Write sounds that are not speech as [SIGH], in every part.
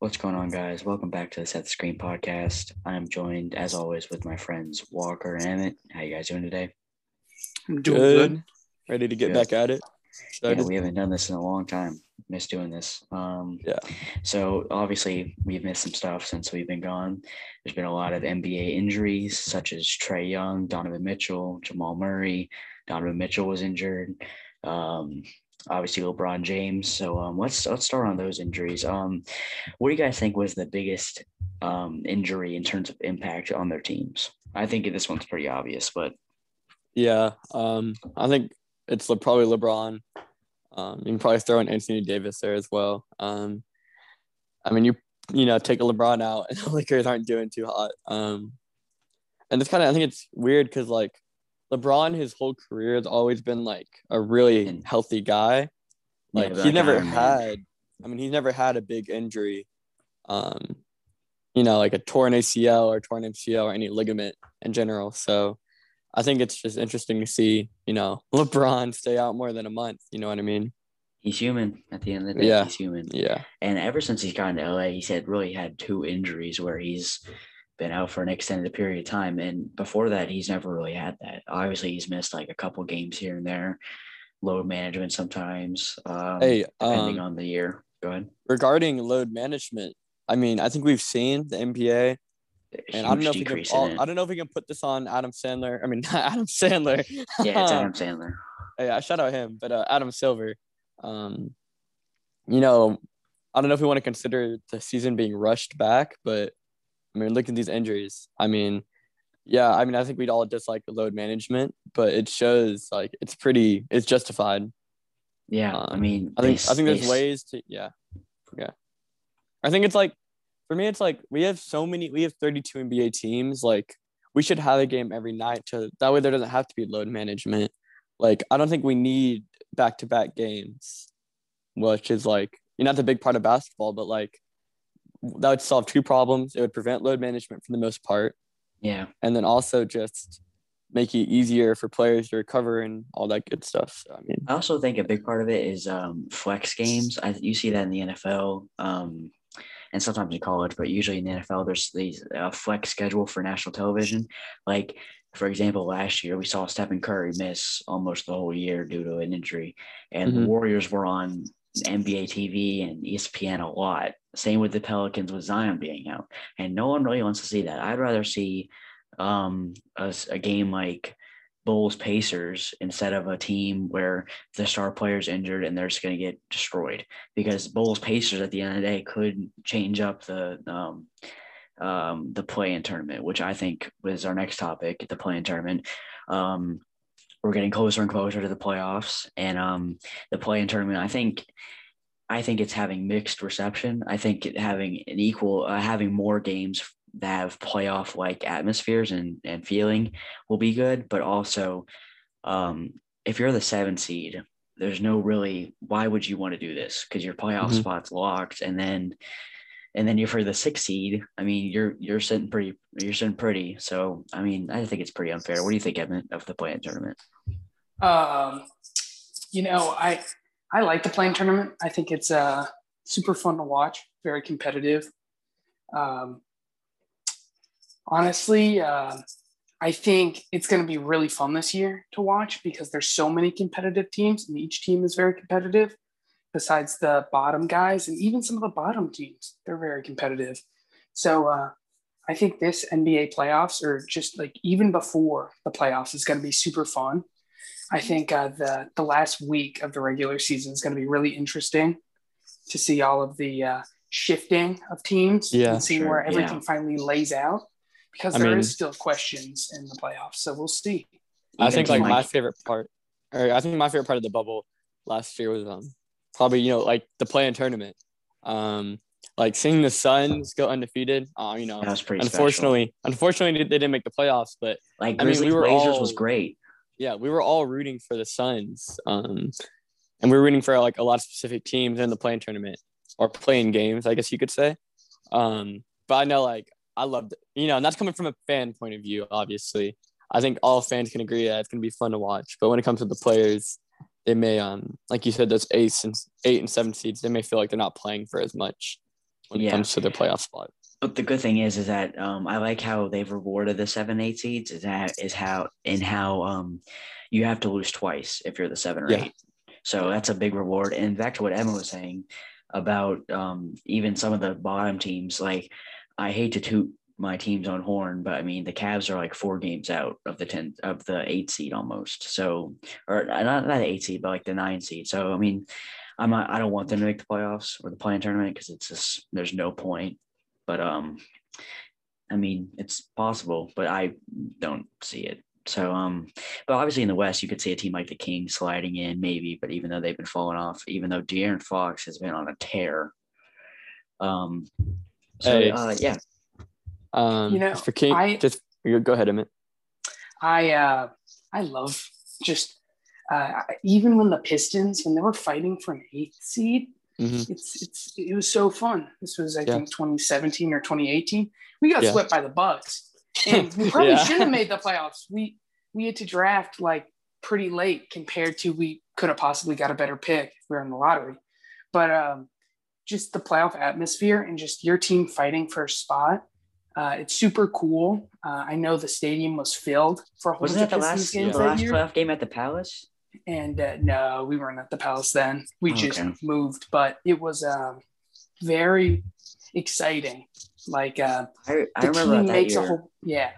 What's going on, guys? Welcome back to the Set the Screen podcast. I'm joined, as always, with my friends Walker and Emmett. How you guys doing today? I'm doing Good. good. Ready to get Good. back at it. Yeah, we haven't done this in a long time. Missed doing this. Um, Yeah. So obviously we've missed some stuff since we've been gone. There's been a lot of NBA injuries, such as Trae Young, Donovan Mitchell, Jamal Murray. Donovan Mitchell was injured. Um, obviously LeBron James. So um, let's let's start on those injuries. Um, what do you guys think was the biggest um, injury in terms of impact on their teams? I think this one's pretty obvious, but Yeah. Um, I think it's probably LeBron. Um, you can probably throw in Anthony Davis there as well. Um, I mean, you you know take a LeBron out, [LAUGHS] and the Lakers aren't doing too hot. And it's kind of I think it's weird because like LeBron, his whole career has always been like a really healthy guy. Like but he never Iron Man. had. I mean, he's never had a big injury. Um, you know, like a torn ACL or torn MCL or any ligament in general. So I think it's just interesting to see, you know, [LAUGHS] LeBron stay out more than a month. You know what I mean? he's human at the end of the day. Yeah. He's human. Yeah. And ever since he's gotten to LA, he's had really had two injuries where he's been out for an extended period of time. And before that, he's never really had that. Obviously, he's missed like a couple games here and there, load management sometimes, um, Hey, depending um, on the year. Go ahead. regarding load management, I mean, I think we've seen the NBA, and I don't know if we can. all- I don't know if we can put this on Adam Sandler. I mean, [LAUGHS] not Adam Sandler. Yeah, it's Adam [LAUGHS] Sandler. yeah, shout out him, but uh, Adam Silver. Um, you know, I don't know if we want to consider the season being rushed back, but I mean, look at these injuries. I mean, yeah, I mean, I think we'd all dislike the load management, but it shows like it's pretty, it's justified. Yeah, I Um, mean, I think they- I think there's they- ways to yeah, yeah. I think it's like for me, it's like we have so many. We have 32 NBA teams. Like we should have a game every night to that way there doesn't have to be load management. Like I don't think we need back to back games, which is like you know that's the big part of basketball, but like that would solve two problems. It would prevent load management for the most part, Yeah, and then also just make it easier for players to recover and all that good stuff. So I mean, I also think a big part of it is um, flex games. I you see that in the NFL um, and sometimes in college, but usually in the NFL, there's these uh, flex schedule for national television. Like for example, last year we saw Stephen Curry miss almost the whole year due to an injury, and the Mhm. Warriors were on NBA TV and ESPN a lot. Same with the Pelicans with Zion being out, and no one really wants to see that. I'd rather see um, a, a game like Bulls Pacers instead of a team where the star player is injured and they're just going to get destroyed because Bulls Pacers at the end of the day could change up the um, um, the play in tournament, which I think was our next topic, the play in tournament. Um, we're getting closer and closer to the playoffs and um, the play in tournament. I think I think it's having mixed reception. I think having an equal, uh, having more games that have playoff like atmospheres and, and feeling will be good. But also, um, if you're the seven seed, there's no really why would you want to do this? Because your playoff Mhm. spot's locked, and then and then you're for the six seed. I mean, you're you're sitting pretty. You're sitting pretty. So I mean, I think it's pretty unfair. What do you think, Evan, of the play-in tournament? Um, you know, I I like the play-in tournament. I think it's uh, super fun to watch. Very competitive. Um, honestly, uh, I think it's going to be really fun this year to watch because there's so many competitive teams, and each team is very competitive. Besides the bottom guys, and even some of the bottom teams, they're very competitive. So uh, I think this NBA playoffs, or just like even before the playoffs, is going to be super fun. I think uh, the the last week of the regular season is going to be really interesting to see all of the uh, shifting of teams Yeah, and see sure, where everything yeah. finally lays out because I there is mean- still questions in the playoffs. So we'll see. I think team like my favorite part, or I think my favorite part of the bubble last year was um probably you know like the play-in tournament, um like seeing the Suns go undefeated. Uh, you know, that was pretty. unfortunately, unfortunately they didn't make the playoffs, but like I mean, we were Blazers was great. yeah, we were all rooting for the Suns, um, and we were rooting for like a lot of specific teams in the play-in tournament or playing games, I guess you could say. Um, but I know like I loved, you know, and that's coming from a fan point of view. Obviously, I think all fans can agree that it's gonna be fun to watch. But when it comes to the players, they may, um, like you said, those eight and eight and seven seeds, they may feel like they're not playing for as much. when Yeah. it comes to their playoff spot. But the good thing is, is that um, I like how they've rewarded the seven, eight seeds. Is that is how in how um, you have to lose twice if you're the seven or Yeah. eight. So that's a big reward. And back to what Emma was saying about um, even some of the bottom teams. Like I hate to toot my team's on horn, but I mean the Cavs are like four games out of the ten of the eight seed almost. So or not not the eight seed, but like the nine seed. So I mean, I'm not, I don't want them to make the playoffs or the play-in tournament because it's just there's no point. But um, I mean it's possible, but I don't see it. So um, but obviously in the West you could see a team like the Kings sliding in maybe, but even though they've been falling off, even though De'Aaron Fox has been on a tear. Um, so Hey. uh, yeah, Um, You know, for King, I- just go ahead, Emmett. I uh, I love just uh, even when the Pistons when they were fighting for an eighth seed, Mhm. it's it's it was so fun. This was I Yeah. think 2017 or 2018. We got Yeah. swept by the Bucks, [LAUGHS] and we probably Yeah. should have made the playoffs. We we had to draft like pretty late compared to we could have possibly got a better pick if we were in the lottery. But um, just the playoff atmosphere and just your team fighting for a spot. Uh, it's super cool. Uh, I know the stadium was filled for a whole wasn't that the last games the that last year. playoff game at the Palace? And uh, no, we weren't at the Palace then. We just moved, but it was um, very exciting. Like uh, I, I the remember that makes year. a whole yeah.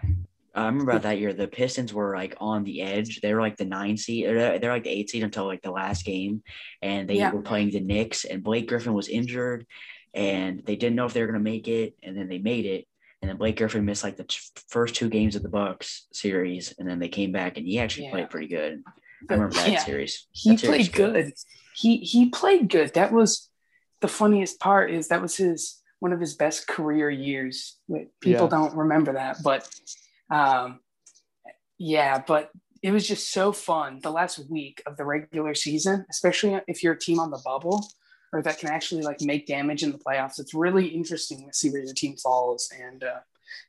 I remember about that year. The Pistons were like on the edge. They were like the nine seed. They're they're like the eight seed until like the last game, and they Yeah. were playing the Knicks. And Blake Griffin was injured, and they didn't know if they were going to make it. And then they made it. And then Blake Griffin missed like the t- first two games of the Bucks series, and then they came back, and he actually Yeah. played pretty good. I remember that Yeah. series. He That series was played good. He he played good. That was the funniest part. Is that was his one of his best career years. People Yeah. don't remember that, but um, yeah. But it was just so fun the last week of the regular season, especially if you're a team on the bubble or that can actually like make damage in the playoffs. It's really interesting to see where your team falls, and uh,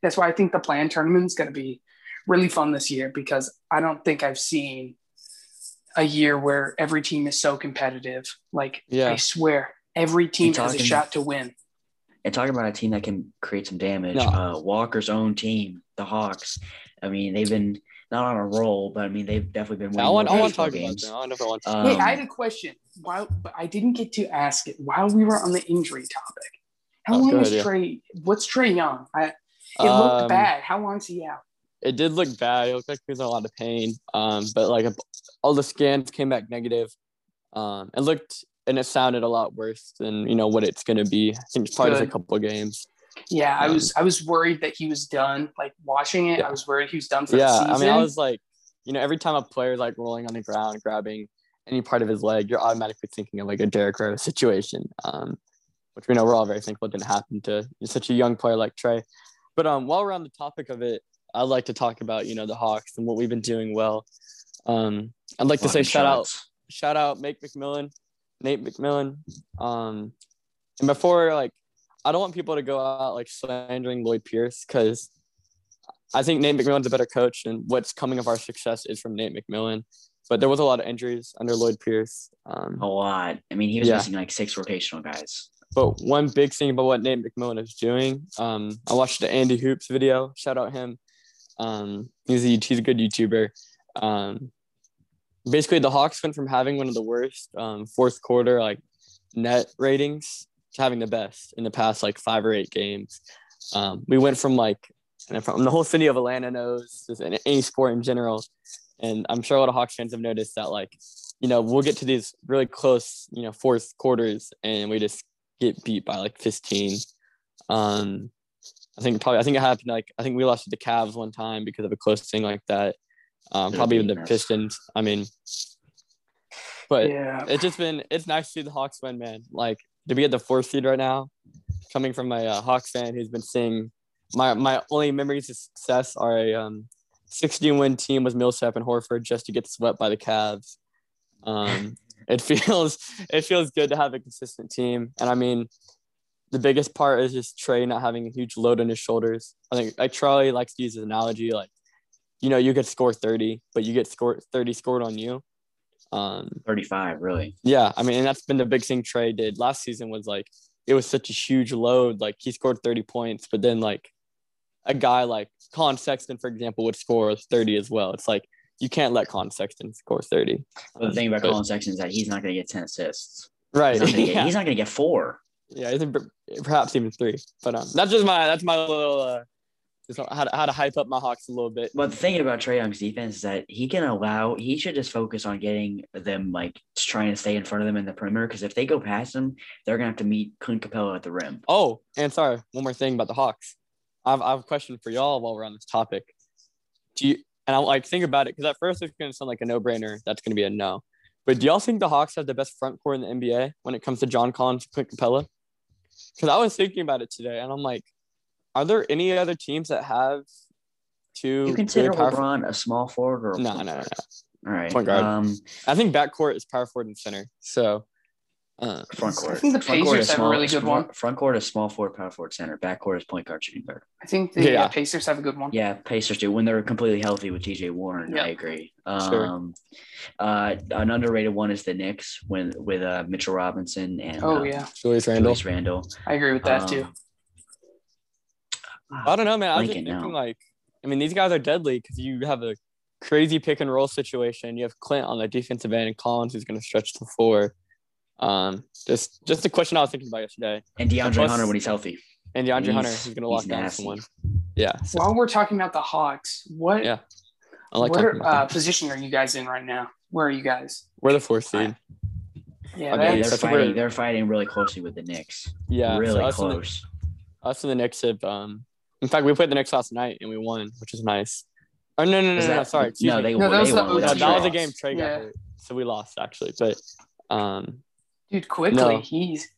that's why I think the play-in tournament is going to be really fun this year because I don't think I've seen a year where every team is so competitive. Like Yeah. I swear, every team has a shot to win. And talking about a team that can create some damage, No. uh, Walker's own team, the Hawks. I mean, they've been not on a roll, but I mean, they've definitely been I winning. want, I want to baseball talk about games. that. I want to Um, hey, I had a question. While but I didn't get to ask it while we were on the injury topic. How long is ahead, yeah. Trae? What's Trae Young? I, it Um, looked bad. How long is he out? It did look bad. It looked like he was in a lot of pain. Um, but like all the scans came back negative. Um, it looked and it sounded a lot worse than you know what it's gonna be. I think it's probably just a couple of games. Yeah, I um, was I was worried that he was done. Like watching it, Yeah. I was worried he was done for Yeah, the season. I mean, I was like, you know, every time a player like rolling on the ground, grabbing any part of his leg, you're automatically thinking of like a Derrick Rose situation. Um, which we know we're all very thankful didn't happen to such a young player like Trae. But um, while we're on the topic of it, I'd like to talk about you know the Hawks and what we've been doing well. Um, I'd like to say shout out shout out Nate McMillan, Nate McMillan. Um, and before like, I don't want people to go out like slandering Lloyd Pierce because I think Nate McMillan's a better coach, and what's coming of our success is from Nate McMillan. But there was a lot of injuries under Lloyd Pierce. Um, A lot. I mean, he was Yeah. missing like six rotational guys. but one big thing about what Nate McMillan is doing, um, I watched the Andy Hoops video. Shout out him. Um, he's a, he's a good YouTuber. Um, basically, the Hawks went from having one of the worst um, fourth quarter like net ratings having the best in the past like five or eight games. Um, we went from like and from the whole city of Atlanta knows just in any sport in general, and I'm sure a lot of Hawks fans have noticed that like you know we'll get to these really close you know fourth quarters and we just get beat by like 15. Um, I think probably I think it happened like I think we lost to the Cavs one time because of a close thing like that. Um, probably even the. Pistons. I mean, but yeah. it's just been it's nice to see the Hawks win, man. Like to be at the fourth seed right now, coming from a uh, Hawks fan who's been seeing my my only memories of success are a um, 16 win team with Millsap and Horford just to get swept by the Cavs. Um, [LAUGHS] it feels it feels good to have a consistent team, and I mean, the biggest part is just Trae not having a huge load on his shoulders. I think like Charlie likes to use his analogy like, you know, you could score 30, but you get scored 30 scored on you. Um, 35, really. yeah, I mean, and that's been the big thing Trae did last season was like it was such a huge load. Like he scored 30 points, but then like a guy like Collin Sexton, for example, would score 30 as well. It's like you can't let Collin Sexton score 30. But the thing about But- Collin Sexton is that he's not going to get 10 assists. Right. He's not going to [LAUGHS] yeah. get, he's not gonna get four. yeah, think perhaps even three. But um, that's just my that's my little uh, just how to, how to hype up my Hawks a little bit. But the thing about Trae Young's defense is that he can allow, he should just focus on getting them, like, trying to stay in front of them in the perimeter. Because if they go past him, they're going to have to meet Clint Capela at the rim. Oh, and sorry, one more thing about the Hawks. I've I have a question for y'all while we're on this topic. Do you and I like think about it because at first it's gonna sound like a no brainer. That's gonna be a no. But do y'all think the Hawks have the best front court in the NBA when it comes to John Collins, Clint Capela? Because I was thinking about it today, and I'm like, are there any other teams that have two? You consider really powerful- LeBron a small forward or a No, point no, no, no. All right. Point guard. Um, I think backcourt is power forward and center. So, uh, front court. I think the front Pacers is have a small, really good front- one. Front court is small forward, power forward, center. Back court is point guard, shooting guard. I think the Yeah. uh, Pacers have a good one. Yeah, Pacers do when they're completely healthy with TJ Warren. Yeah. I agree. Sure. Um, uh, an underrated one is the Knicks when with uh, Mitchell Robinson and Oh uh, yeah, Julius Randle. Julius Randle. I agree with that too. I don't know, man. I was just Blanking thinking, now. like, I mean, these guys are deadly because you have a crazy pick and roll situation. You have Clint on the defensive end and Collins who's going to stretch the floor. Um, just just a question I was thinking about yesterday. and DeAndre Plus- Hunter when he's healthy. And DeAndre He's- Hunter who's going to lock down nasty. someone. Yeah, so While we're talking about the Hawks, what Yeah, I like what talking are, about uh, position are you guys in right now? Where are you guys? We're the fourth seed. Yeah, Okay, they're fighting. we're- They're fighting really closely with the Knicks. Yeah, so really us and the- close. us and the Knicks have. Um, in fact, we played the Knicks last night and we won, which is nice. Oh no, no, no, Is no, no, sorry. Excuse no, me. they, No, that was they the won OT No, that was a game Trae got hurt, so we lost actually. But um, dude. Quickly, No. he's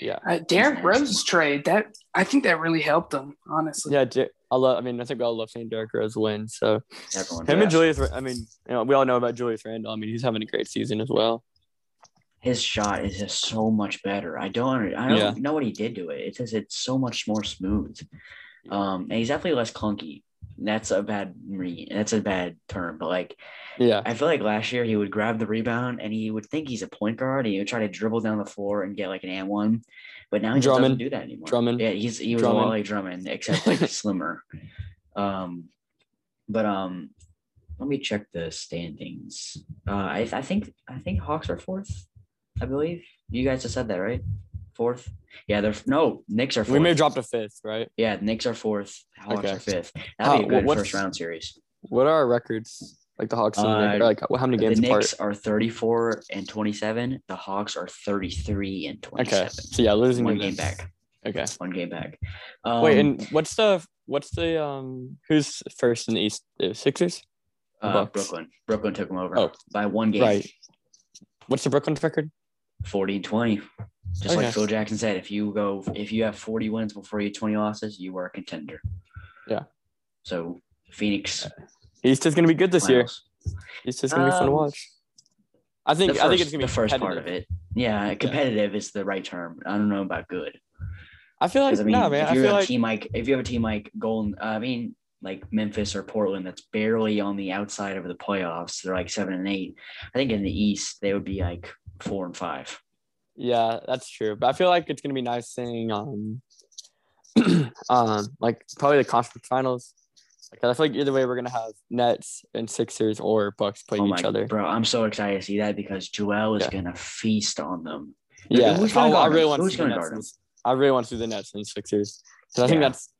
yeah. uh, Derrick Rose trade. That I think that really helped them. Honestly, Yeah, Der- I love. I mean, I think we all love seeing Derrick Rose win. So Everyone him and. Julius. I mean, you know, we all know about Julius Randle. I mean, he's having a great season as well. his shot is just so much better. I don't I don't Yeah. know what he did to it. It's just it's so much more smooth. Um, and he's definitely less clunky. That's a bad re- that's a bad term, but like Yeah, I feel like last year he would grab the rebound and he would think he's a point guard and he would try to dribble down the floor and get like an and one. But now he just doesn't do that anymore. Drummond. Yeah, he's he was a lot like Drummond, except like [LAUGHS] slimmer. Um but um let me check the standings. Uh I, I think I think Hawks are fourth, I believe. You guys just said that, right? Fourth? Yeah, they're no, Knicks are fourth. we may have dropped a fifth, right? Yeah, Knicks are fourth, Hawks Okay. are fifth. That'd be a good first round series. What are our records? Like the Hawks, the Uh, like how many The games apart? Knicks are 34 and 27. The Hawks are 33 and 27. Okay, so yeah, losing One game back. Okay. One game back. Um, Wait, and what's the what's the um who's first in the East? The Sixers. uh, Brooklyn. Brooklyn took them over Oh. by one game. Right. What's the Brooklyn record? 40 and 20. Just Okay. like Phil Jackson said, if you go, if you have 40 wins before you have 20 losses, you are a contender. Yeah. So Phoenix. East is gonna be good this year. finals. East is gonna be fun to Um, watch. I think the I think it's gonna be the first part of it. Yeah, competitive is the right term. I don't know about good. I feel like I mean, no man. if I you feel have like a team like if you have a team like Golden, I mean like Memphis or Portland that's barely on the outside of the playoffs, they're like seven and eight. I think in the East they would be like four and five. Yeah, that's true. But I feel like it's gonna be nice seeing um [CLEARS THROAT] um like probably the conference finals. Like I feel like either way we're gonna have Nets and Sixers or Bucks playing oh my each other. bro, I'm so excited to see that because Joel is Yeah. gonna feast on them. Yeah, Who's I, gonna I guard really want to see the Nets. and- I really want to see the Nets and Sixers because I think that's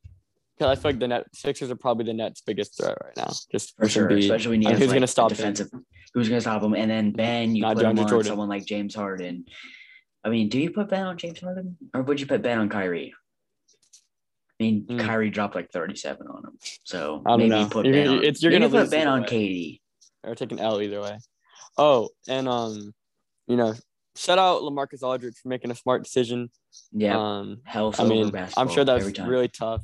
because I feel like the net Sixers are probably the Nets' biggest threat right now. Just For sure, Embiid. especially when you who's like, gonna a stop him? defensive. Who's gonna stop him? And then Ben, you Not put him on Jordan. someone like James Harden. I mean, do you put Ben on James Harden, or would you put Ben on Kyrie? I mean, Hmm. Kyrie dropped like 37 on him, so I don't maybe know. you put You're Ben gonna- on. it's- you're gonna put lose Ben on way. KD. or take an L either way. Oh, and um, you know, shout out Lamarcus Aldridge for making a smart decision. Yeah, Um, health I over mean, basketball. I'm sure every that's really tough.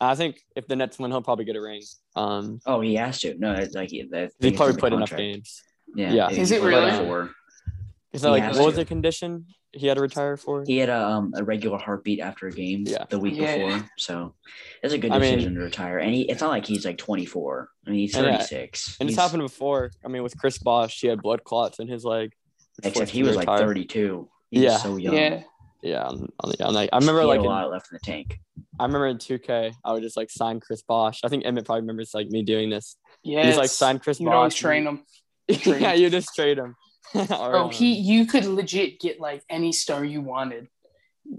I think if the Nets win, he'll probably get a ring. Um, Oh, he has to. No, it's like he, he probably in played enough games. Yeah, Yeah. Is it played really? Four. Is that He like has what was the condition he had to retire for? He had a, um, a regular heartbeat after a game Yeah. the week Yeah. before, so it's a good I mean- decision to retire. And he, it's not like he's like 24. I mean, he's And yeah, 36. And it's happened before. I mean, with Chris Bosh, he had blood clots in his leg. Except he him to was like 32. He Yeah. was so young. yeah, Yeah, on, on, yeah, on like, I remember He had like a in, lot left in the tank. I remember in 2K, I would just like sign Chris Bosh. I think Emmett probably remembers like me doing this. Yeah, he's like sign Chris You would always Bosh. train him. [LAUGHS] yeah, you just trade him. Or, [LAUGHS] Oh, he you could legit get like any star you wanted.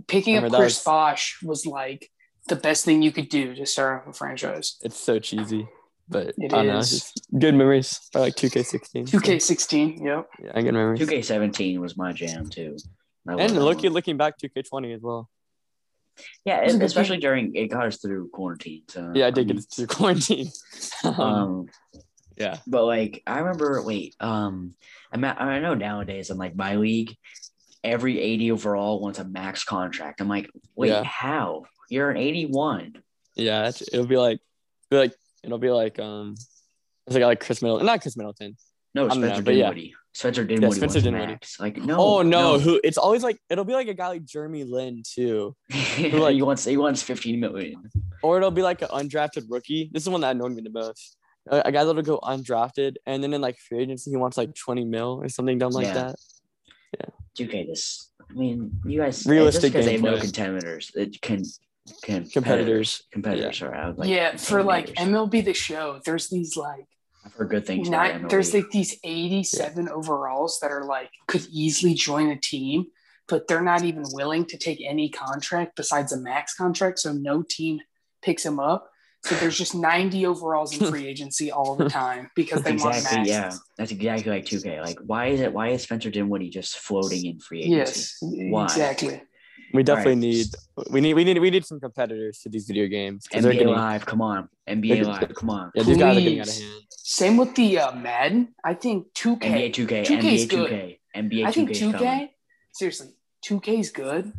Picking up Remember that Chris was- Bosh was like the best thing you could do to start off a franchise. It's so cheesy, but It I don't know. is. It's good memories. Or like 2K16. 2K16, yep. yeah, I good memories. 2K17 was my jam too. I And that looking looking back, 2K20 as well. yeah, It was a good especially during it got us through quarantine. So Yeah, I did mean, get to [LAUGHS] quarantine. [LAUGHS] um, Um, yeah, but like I remember, wait, um, I mean, I know nowadays in like my league, every 80 overall wants a max contract. I'm like, wait, Yeah. how? You're an 81. yeah. It's, it'll be like, be like it'll be like um, it's like a like Khris Middleton, not Khris Middleton. No, don't know, Spencer but yeah. Dinwiddie. Spencer Dinwiddie Yeah, Spencer Dinwiddie. max. Like no. oh no, who? It's always like it'll be like a guy like Jeremy Lin too, [LAUGHS] like- he wants he wants 15 million. or it'll be like an undrafted rookie. This is the one that annoyed me the most. A, a guy that'll go undrafted, and then in like free agency he wants like 20 mil or something dumb like that Yeah. that. 2K this. I mean, you guys Realistic because they have no contenders. It can can Competitors. Competitors are out. Like, yeah, for like. MLB the show, there's these like I've heard good things. about nine, MLB. there's like these 87 overalls that are like could easily join a team, but they're not even willing to take any contract besides a max contract. So no team picks them up. So there's just 90 overalls in free agency all the time because they want exactly max. yeah. That's exactly like 2K. Like, why is it? Why is Spencer Dinwiddie just floating in free agency? Yes, Why? exactly. We definitely right. need we need we need we need some competitors to these video games. 'cause they're NBA getting- Live, come on. NBA They're- Live, come on. Yeah, these guys are getting out of Please. hand. Same with the uh, Madden. I think 2K. NBA 2K, 2K is NBA good. 2K, NBA 2K. I think 's 2K, coming. seriously, 2K is good.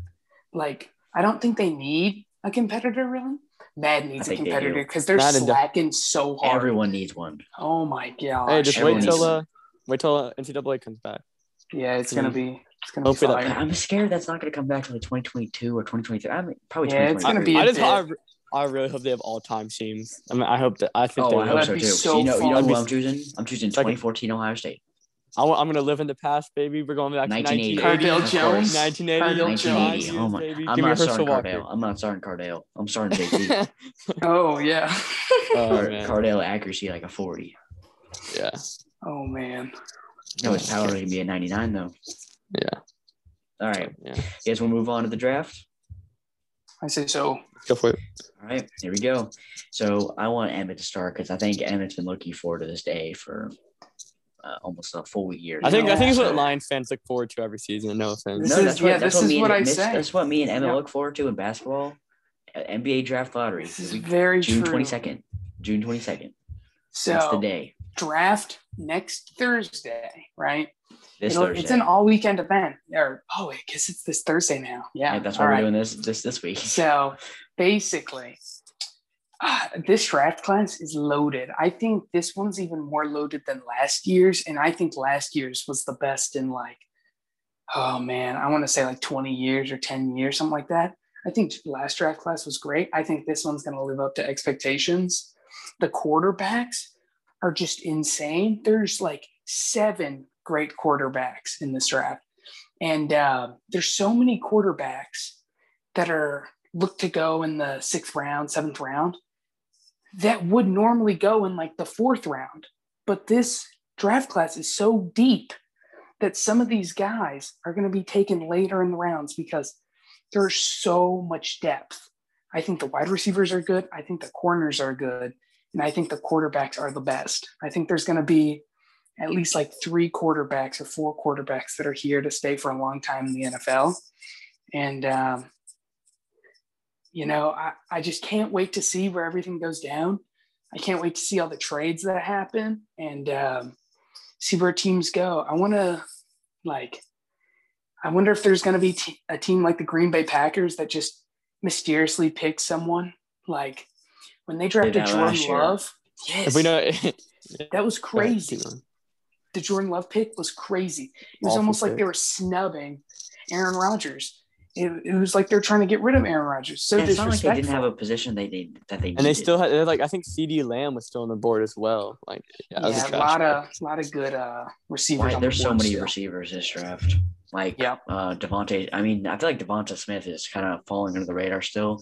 Like, I don't think they need a competitor really. Madden needs a competitor because they're Madden does. slacking so hard. Everyone needs one. oh my god! Hey, just everyone wait needs till some. uh, wait till uh, NCAA comes back. yeah, it's gonna Mm. be it's gonna Hopefully be that- fire. I'm scared that's not going to come back till like 2022 or 2023. I mean, probably Yeah, it's gonna 2023. be I just. I, I really hope they have all time teams. I mean, I hope that I think Oh, they I hope so be too. so you know, you know who I'm choosing? I'm choosing 2014 Ohio State. I, am gonna live in the past, baby. We're going back to 1980. 1980. Cardale Jones. 1980. 1980. Jones. Oh my! baby. I'm Give not Herschel starting Cardale. I'm not starting Cardale. I'm starting JT. [LAUGHS] Oh yeah. [LAUGHS] oh, Cardale accuracy like a 40. Yeah. oh man. No, his power can be a 99 though. Yeah. All right, oh, Yeah. you guys want to move on to the draft? I say so. Go for it. All right, here we go. So I want Emmett to start because I think Emmett's been looking forward to this day for uh, almost a full year. I think I think it's what Lions fans look forward to every season. No offense. This No, is- that's what, yeah, that's this what is me what and I this- say. That's what me and Emmett Yeah. look forward to in basketball. NBA draft lottery. This is very June twenty second. June twenty second. That's the day. draft next Thursday, right? This It'll- Thursday. It's an all weekend event. Or oh, I guess it's this Thursday now. Yeah, Yeah, that's why all we're right. doing this this this week. So basically, [SIGHS] this draft class is loaded. I think this one's even more loaded than last year's, and I think last year's was the best in like, oh man, I want to say like 20 years or 10 years, something like that. I think last draft class was great. I think this one's going to live up to expectations. The quarterbacks are just insane. There's like seven great quarterbacks in this draft. And uh, there's so many quarterbacks that are looked to go in the sixth round, seventh round that would normally go in like the fourth round. But this draft class is so deep that some of these guys are going to be taken later in the rounds because there's so much depth. I think the wide receivers are good. I think the corners are good. And I think the quarterbacks are the best. I think there's going to be at least like three quarterbacks or four quarterbacks that are here to stay for a long time in the NFL. And, um, you know, I, I just can't wait to see where everything goes down. I can't wait to see all the trades that happen and um, see where teams go. I want to, like, I wonder if there's going to be t- a team like the Green Bay Packers that just mysteriously picks someone. Like, when they drafted Jordan. Love, yes, If we know, that was crazy the Jordan Love pick was crazy. It was Awful almost like they were snubbing Aaron Rodgers. It, it was like they're trying to get rid of Aaron Rodgers. So And it's not like they didn't have a position they need that they and they still had they're like I think CeeDee Lamb was still on the board as well. Like yeah, yeah, a trash lot pick. of lot of good uh, receivers. Why, on there's the so many still. receivers this draft. Like Yeah. uh DeVonta. I mean, I feel like Devonta Smith is kind of falling under the radar still.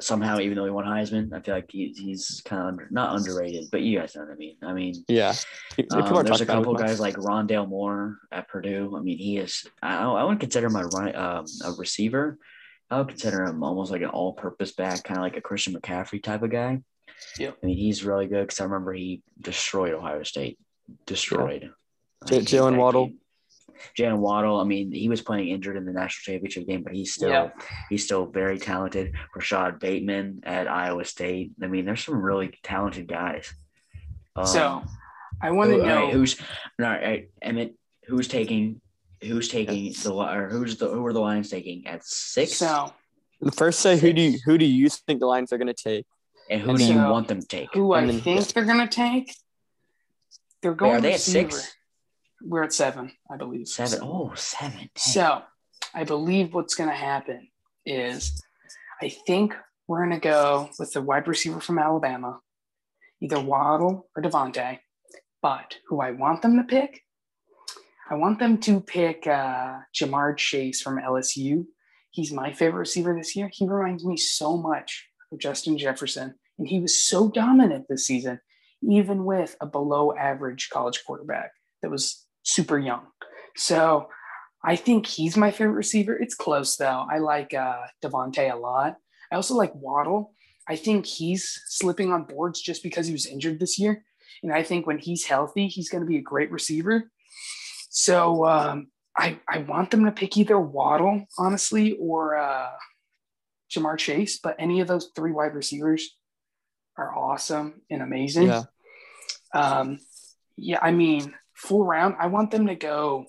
Somehow, even though he won Heisman, I feel like he, he's kind of under, not underrated, but you guys know what I mean. I mean, Yeah. Um, there's a couple guys like Rondale Moore at Purdue. I mean, he is. I, I wouldn't consider him a run, um, a receiver. I would consider him almost like an all-purpose back, kind of like a Christian McCaffrey type of guy. Yeah, I mean, he's really good because I remember he destroyed Ohio State. Destroyed. I hate Jaylen Waddle. kid. Jaylen Waddle. I mean, he was playing injured in the national championship game, but he's still Yeah. he's still very talented. Rashod Bateman at Iowa State. I mean, there's some really talented guys. Um, So I want to who- all know right, who's all right, Emmett. Who's taking? Who's taking the Li- or who's the who are the Lions taking at six? so First, say who do you who do you think the Lions are going to take? and who and do you want them to take? who I think they're gonna take. They're Wait, going. are they at receiver. six? We're at seven, I believe. Seven. Oh, seven. Dang. So I believe what's going to happen is I think we're going to go with the wide receiver from Alabama, either Waddle or DeVonta. But who I want them to pick, I want them to pick uh, Ja'Marr Chase from LSU. He's my favorite receiver this year. He reminds me so much of Justin Jefferson, and he was so dominant this season, even with a below average college quarterback that was super young. So I think he's my favorite receiver. It's close though. I like uh, DeVonta a lot. I also like Waddle. I think he's slipping on boards just because he was injured this year. And I think when he's healthy, he's going to be a great receiver. So um, I, I want them to pick either Waddle, honestly, or uh, Ja'Marr Chase. But any of those three wide receivers are awesome and amazing. Yeah. Um, yeah, I mean, full round, I want them to go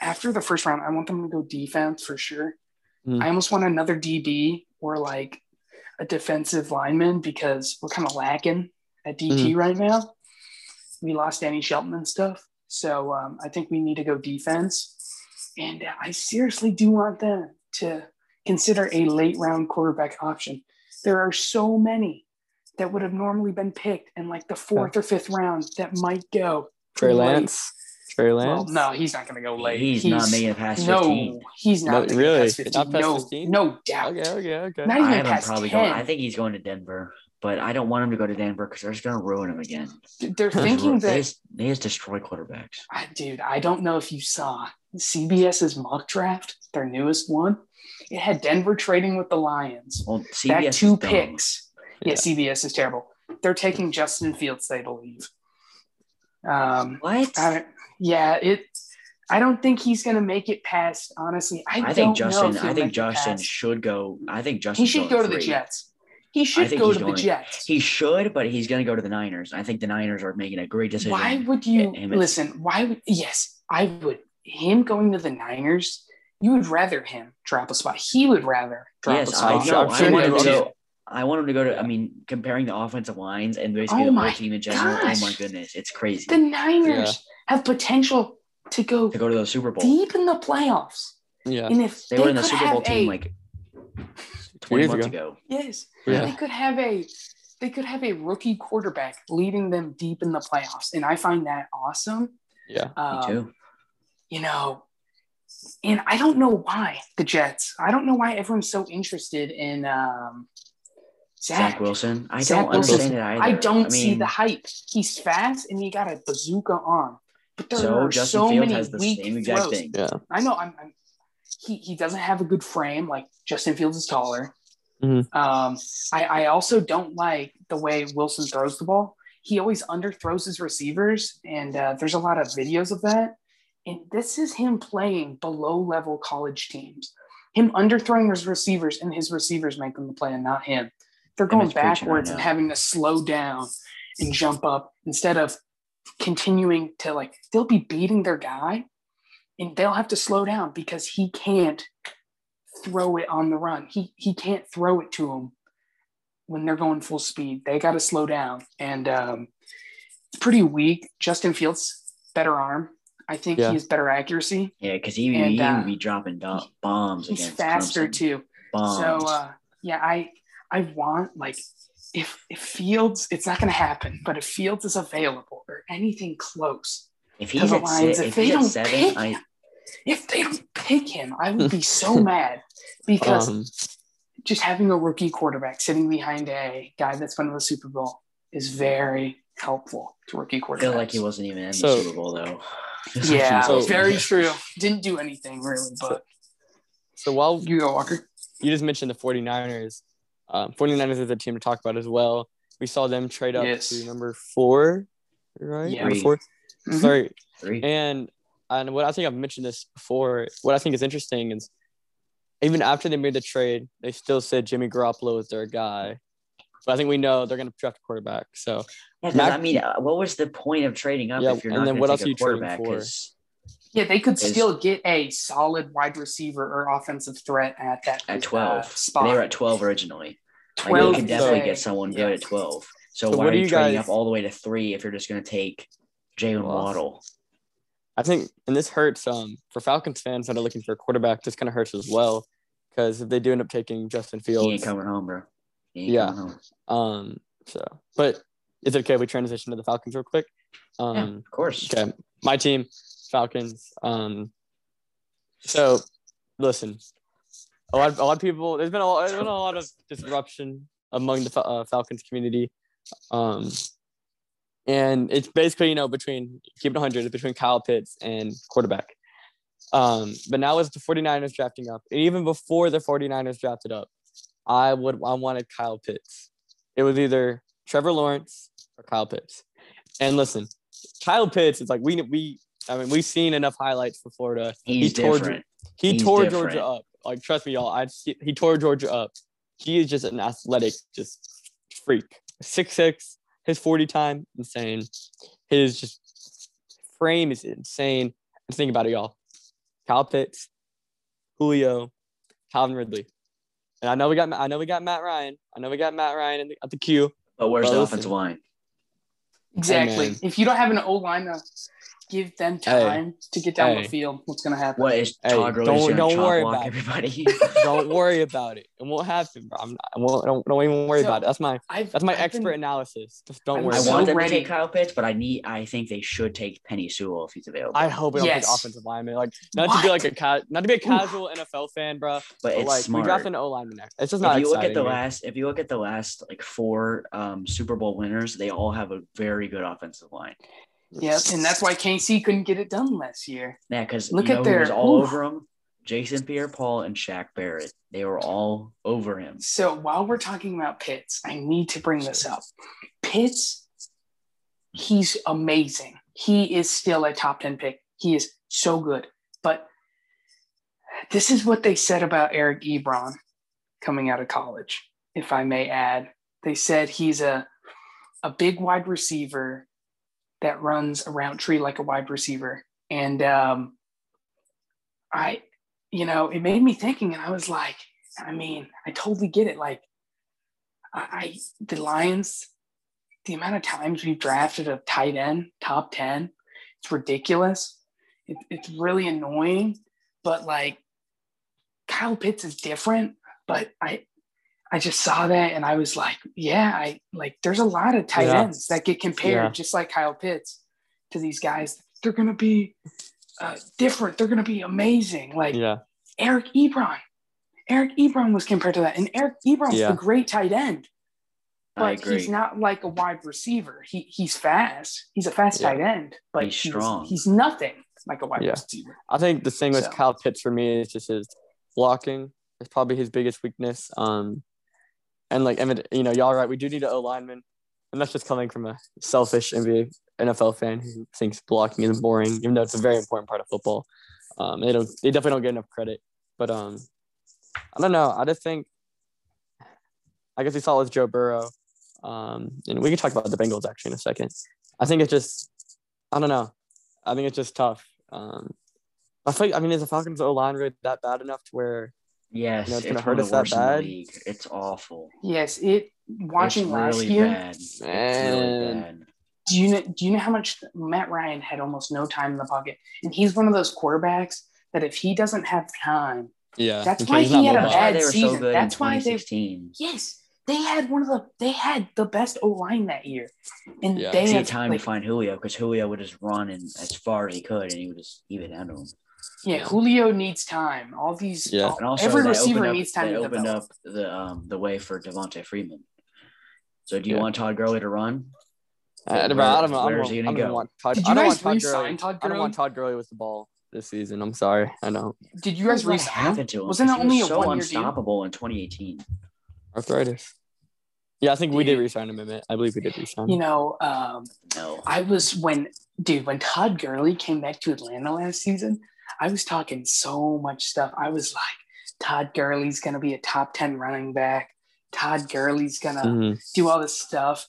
after the first round. I want them to go defense for sure. Mm. I almost want another DB or like a defensive lineman because we're kind of lacking at DT right now. We lost Danny Shelton and stuff. So um, I think we need to go defense. And I seriously do want them to consider a late round quarterback option. There are so many that would have normally been picked in like the fourth or fifth round that might go. Trey pretty late. Lance. Well, no, he's not going to go late. He's, not making it past no, 15. he's not. No, making it really? past 15. Not past no, 15? no doubt. Okay. Okay. Okay. Not I even have him past probably 10. going. I think he's going to Denver, but I don't want him to go to Denver because they're just going to ruin him again. They're thinking they that, just, they just destroy quarterbacks. I- dude, I don't know if you saw CBS's mock draft, their newest one. It had Denver trading with the Lions. Well, Back CBS two is dumb. picks. Yeah. Yeah. CBS is terrible. They're taking Justin Fields, they believe. Um, What? I yeah, it. I don't think he's going to make it past. Honestly, I, I don't think Justin. if I think Justin should go. I think Justin He should go to the. Jets. He should go he's to the Jets. He should, but he's going to go to the Niners. I think the Niners are making a great decision. Why would you Him and- listen? Why would yes, I would. Him going to the Niners, you would rather him drop a spot. He would rather drop a spot. I I'm sure I he want him to would. go. I want him to go to. I mean, comparing the offensive lines and basically Oh the whole team in general. gosh. Oh my goodness, it's crazy The Niners have potential to go to go to the Super Bowl. deep in the playoffs, Yeah. and if They they, were in the Super Bowl team a, like twenty months ago. ago. yes, Yeah. they could have a they could have a rookie quarterback leading them deep in the playoffs, and I find that awesome. Yeah. Um, Me too. you know, and I don't know why the Jets. I don't know why everyone's so interested in um, Zach. Zach Wilson. I Zach don't Wilson. understand it either. I don't I see the hype. He's fast and he got a bazooka arm, but there So are Justin so Fields many has the weak same exact throws. thing. Yeah. I know. I'm, I'm. He he doesn't have a good frame. Like Justin Fields is taller. Mhm. Um, I I also don't like the way Wilson throws the ball. He always underthrows his receivers, and uh, there's a lot of videos of that. And this is him playing below level college teams. Him underthrowing his receivers, and his receivers make them play, and not him. They're going Emmett's right backwards and having to slow down and jump up instead of continuing to like. They'll be beating their guy, and they'll have to slow down because he can't throw it on the run. He he can't throw it to them when they're going full speed. They got to slow down, and um, it's pretty weak. Justin Fields better arm. I think Yeah. he has better accuracy. Yeah, because he, And, he uh, would be dropping do- bombs He's against faster Clemson. too. Bombs. So uh, yeah, I I want like if if Fields, it's not going to happen, but if Fields is available or anything close, if to he's the Lions, six, if if they don't seven, pick I him, if they don't pick pick him. I would be so [LAUGHS] mad because Um, just having a rookie quarterback sitting behind a guy that's won the Super Bowl is very helpful to rookie I quarterbacks. feel like he wasn't even in So- the Super Bowl though. [LAUGHS] Yeah, So- very [LAUGHS] true. Didn't do anything really, but so while you go, Walker. you just mentioned the 49ers, um, 49ers is a team to talk about as well. We saw them trade up Yes. to number four, right? Yeah. Number Three. 4 Mhm. Sorry. Three. And and what I think I've mentioned this before. What I think is interesting is even after they made the trade, they still said Jimmy Garoppolo was their guy. But I think we know they're going to draft a quarterback. So Yeah, 'cause Mac- I mean, uh, what was the point of trading up Yeah, if you're and not then going what to else take are a you trading quarterback? for? 'Cause Yeah, they could Is- still get a solid wide receiver or offensive threat at that At uh, 12, spot. they were at 12 originally. Like, Twelve. they could definitely is get a- someone yeah. good at 12. So, So why what are you you trading guys- up all the way to three if you're just going to take Jaylen Well, Waddle? I think, and this hurts um, for Falcons fans that are looking for a quarterback. This kind of hurts as well because if they do end up taking Justin Fields, He ain't coming home, bro. He ain't Yeah. home. um, so but is it okay if we transition to the Falcons real quick? Yeah, Um, of course. okay, my team, Falcons. Um, so listen, a lot, a lot of people. There's been a lot, there's been a lot of disruption among the uh, Falcons community. Um, and it's basically you know between keep it 100 between Kyle Pitts and quarterback. Um, but now as the 49ers drafting up, and even before the 49ers drafted up, I would I wanted Kyle Pitts. It was either Trevor Lawrence or Kyle Pitts. And listen, Kyle Pitts is like we we I mean we've seen enough highlights for Florida. He's he tore different. he He's tore different. Georgia up. Like trust me, y'all. I he tore Georgia up. He is just an athletic, just freak. Six six. His forty time insane. His just frame is insane. And think about it, y'all. Kyle Pitts, Julio, Calvin Ridley, and I know we got I know we got Matt Ryan. I know we got Matt Ryan in the, at the queue. But where's But the listen. offensive line? Exactly. man. if you don't have an O line to give them time to get down Hey. the field, what's going to happen? What is Hey, Todd Gurley don't- don't worry about it. everybody? [LAUGHS] Don't worry about it. It won't happen, bro. I'm not, I won't, don't, don't even worry So, about it. That's my I've, that's my I've expert been- analysis. Just don't I'm worry. I so about want it. them ready. to take Kyle Pitts, but I need. I think they should take Penei Sewell if he's available. I hope we don't Yes. take offensive lineman. Like not to be like a ca- not to be a casual NFL fan, bro. but But it's like smart. we drafted an O lineman next. It's just not if you look at the here. last, if you look at the last like four um, Super Bowl winners, they all have a very good offensive line. Yeah, and that's why KC couldn't get it done last year. Yeah, because Look you know at their- was all oof. over him? Jason Pierre-Paul and Shaq Barrett. They were all over him. So while we're talking about Pitts, I need to bring this up. Pitts, he's amazing. He is still a top 10 pick. He is so good. But this is what they said about Eric Ebron coming out of college, if I may add. They said he's a a big wide receiver that runs a route tree like a wide receiver. And um, I, you know, it made me thinking, and I was like, I mean, I totally get it. Like, I, I the Lions, the amount of times we've drafted a tight end top 10, it's ridiculous. It, it's really annoying, but like Kyle Pitts is different. But I, I just saw that and I was like, yeah, I like. There's a lot of tight Yeah. ends that get compared, Yeah. just like Kyle Pitts, to these guys. They're gonna be uh, different. They're gonna be amazing. Like Yeah, Eric Ebron. Eric Ebron was compared to that, and Eric Ebron's Yeah. a great tight end, but he's not like a wide receiver. He he's fast. He's a fast Yeah. tight end, but He's strong. He's nothing like a wide Yeah. receiver. I think the thing with So- Kyle Pitts for me is just his blocking. It's probably his biggest weakness. Um, and like you know, y'all right. We do need an O lineman, and that's just coming from a selfish NBA NFL fan who thinks blocking is boring, even though it's a very important part of football. Um, they don't, they definitely don't get enough credit. But um, I don't know. I just think, I guess we saw it with Joe Burrow, um, and we can talk about the Bengals actually in a second. I think it's just, I don't know. I think it's just tough. Um, I think, I mean, is the Falcons O line really that bad enough to where Yes, You know, it's it's, gonna hurt us that bad? It's awful. Yes, it watching it's last really year. bad. It's really bad. Do you know? Do you know how much Matt Ryan had almost no time in the pocket, and he's one of those quarterbacks that if he doesn't have time, yeah, That's why he had a mobile. That's why bad they were season. so good That's in why they- 2016. yes, they had one of the they had the best O line that year, and Yeah. they had had time like, to find Julio because Julio would just run and as far as he could, and he would just even handle him. Yeah, Julio needs time. All these, Yeah. all- And also, every receiver up, needs time that to opened develop. up the um the way for Devontae Freeman. So do you Yeah. want Todd Gurley to run? I, Where- I don't know. I don't, is he gonna don't go? want Todd. Did I you don't guys want Todd re-sign Gurley. I don't want Todd Gurley with the ball this season. I'm sorry. I don't. Did you guys What resign him? to him? Wasn't that he only was a so one-year deal? unstoppable in 2018? Arthritis. Yeah, I think we did resign him. Emmett. I believe we did resign You know, um, No. I was when, dude, when Todd Gurley came back to Atlanta last season, I was talking so much stuff. I was like, Todd Gurley's gonna be a top ten running back. Todd Gurley's gonna Mhm. do all this stuff.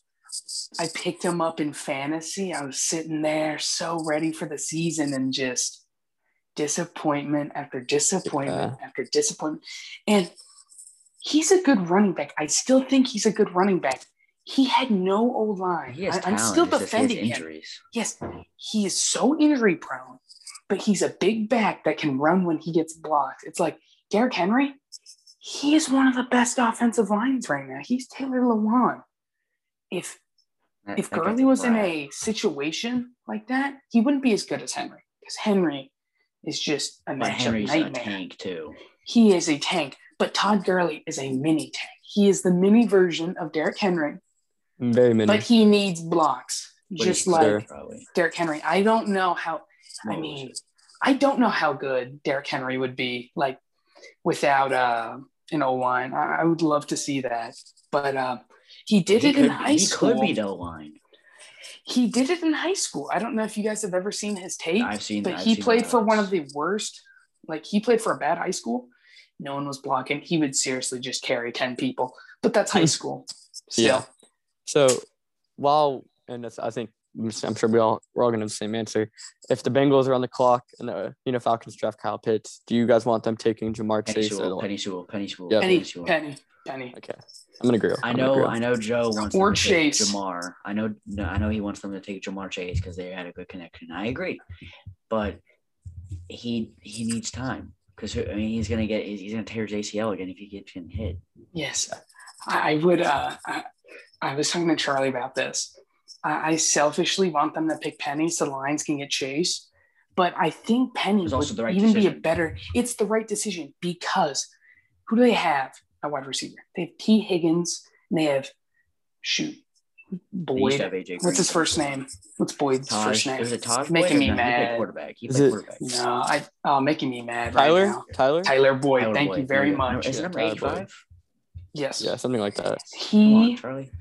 I picked him up in fantasy. I was sitting there so ready for the season and just disappointment after disappointment after disappointment. And he's a good running back. I still think he's a good running back. He had no O line. I'm still defending him. injuries. Yes, he is so injury prone, but he's a big back that can run when he gets blocked. It's like Derrick Henry. He is one of the best offensive lines right now. He's Taylor Lewan. If That- if Gurley was in a situation like that, he wouldn't be as good as Henry because Henry is just a but matchup Henry's a tank too. He is a tank, but Todd Gurley is a mini tank. He is the mini version of Derrick Henry, Very many. but he needs blocks, But just like Sure. Derrick Henry. I don't know how. I mean, I don't know how good Derrick Henry would be like without uh, an O line. I, I would love to see that, but uh, he did he it could, in high he school. could be the line. He did it in high school. I don't know if you guys have ever seen his tape, I've seen. but I've he seen played for one of the worst. Like he played for a bad high school. No one was blocking. He would seriously just carry ten people. But that's high school. Still. Yeah. So while and I think I'm sure we all we're all gonna have the same answer. If the Bengals are on the clock and the you know Falcons draft Kyle Pitts, do you guys want them taking Ja'Marr Penei Chase? Or Sewell, Penei Sewell, Penei Sewell, Yeah. Penei, Sewell. Penei, Penei. okay, I'm gonna agree. I I'm gonna know, agree. I know. Joe wants Or them to take Chase. Ja'Marr. I know, no, I know he wants them to take Ja'Marr Chase because they had a good connection. I agree, but he he needs time because I mean he's gonna get he's gonna tear his ACL again if he gets hit. Yes, I I would. Uh, I, I was talking to Charlie about this. I, I selfishly want them to pick Penei so the Lions can get Chase, but I think Penei It's would also the right even be a decision. better. It's the right decision because who do they have at wide receiver? They have Tee Higgins and they have shoot They have Boyd. AJ What's his first name? What's Boyd's Taj. first name? Was it Taj? Making Boyd? me No, He mad. played quarterback. He Is it- quarterback. No, I oh making me mad Tyler, now. Tyler, Tyler Boyd. Tyler thank Boyd. you very Yeah. much. Is it number Tyler eighty-five? Yes. yeah, something like that. He on, Charlie.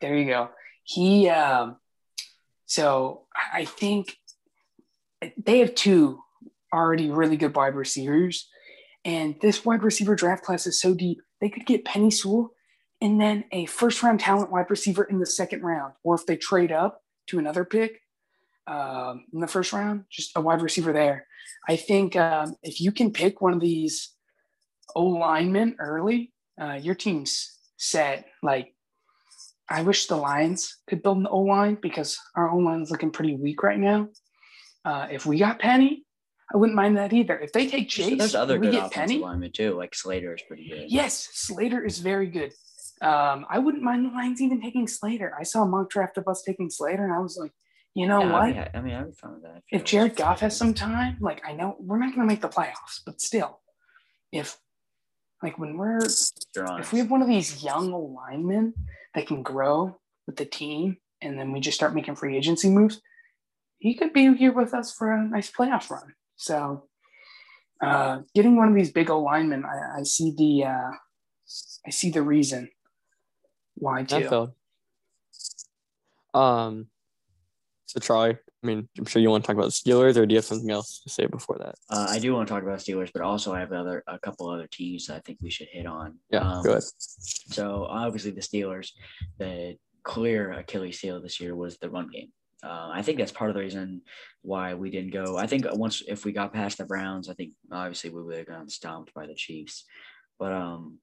There you go. He um so I think they have two already really good wide receivers. And this wide receiver draft class is so deep. They could get Penei Sewell and then a first round talent wide receiver in the second round. Or if they trade up to another pick um, in the first round, just a wide receiver there. I think um, if you can pick one of these O linemen early, uh, your team's set. Like I wish the Lions could build an O line because our O line is looking pretty weak right now. Uh, if we got Penei, I wouldn't mind that either. If they take Chase, There's other good get offensive Penei. linemen too. Like Slater is pretty good. Yes, Slater is very good. Um, I wouldn't mind the Lions even taking Slater. I saw a mock draft of us taking Slater, and I was like, you know Yeah, what? I mean, I, I mean, I'd be fine with that. if Jared Goff has some time, like I know we're not going to make the playoffs, but still, if like when we're if we have one of these young linemen that can grow with the team and then we just start making free agency moves, he could be here with us for a nice playoff run. So uh, getting one of these big old linemen, I, I see the uh, I see the reason why too. Um, so Charlie, I mean, I'm sure you want to talk about the Steelers, or do you have something else to say before that? Uh, I do want to talk about Steelers, but also I have other a couple other teams that I think we should hit on. Yeah, Um, go ahead. So obviously the Steelers, the clear Achilles heel this year was the run game. Uh, I think that's part of the reason why we didn't go. I think once if we got past the Browns, I think obviously we would have gotten stomped by the Chiefs. But um,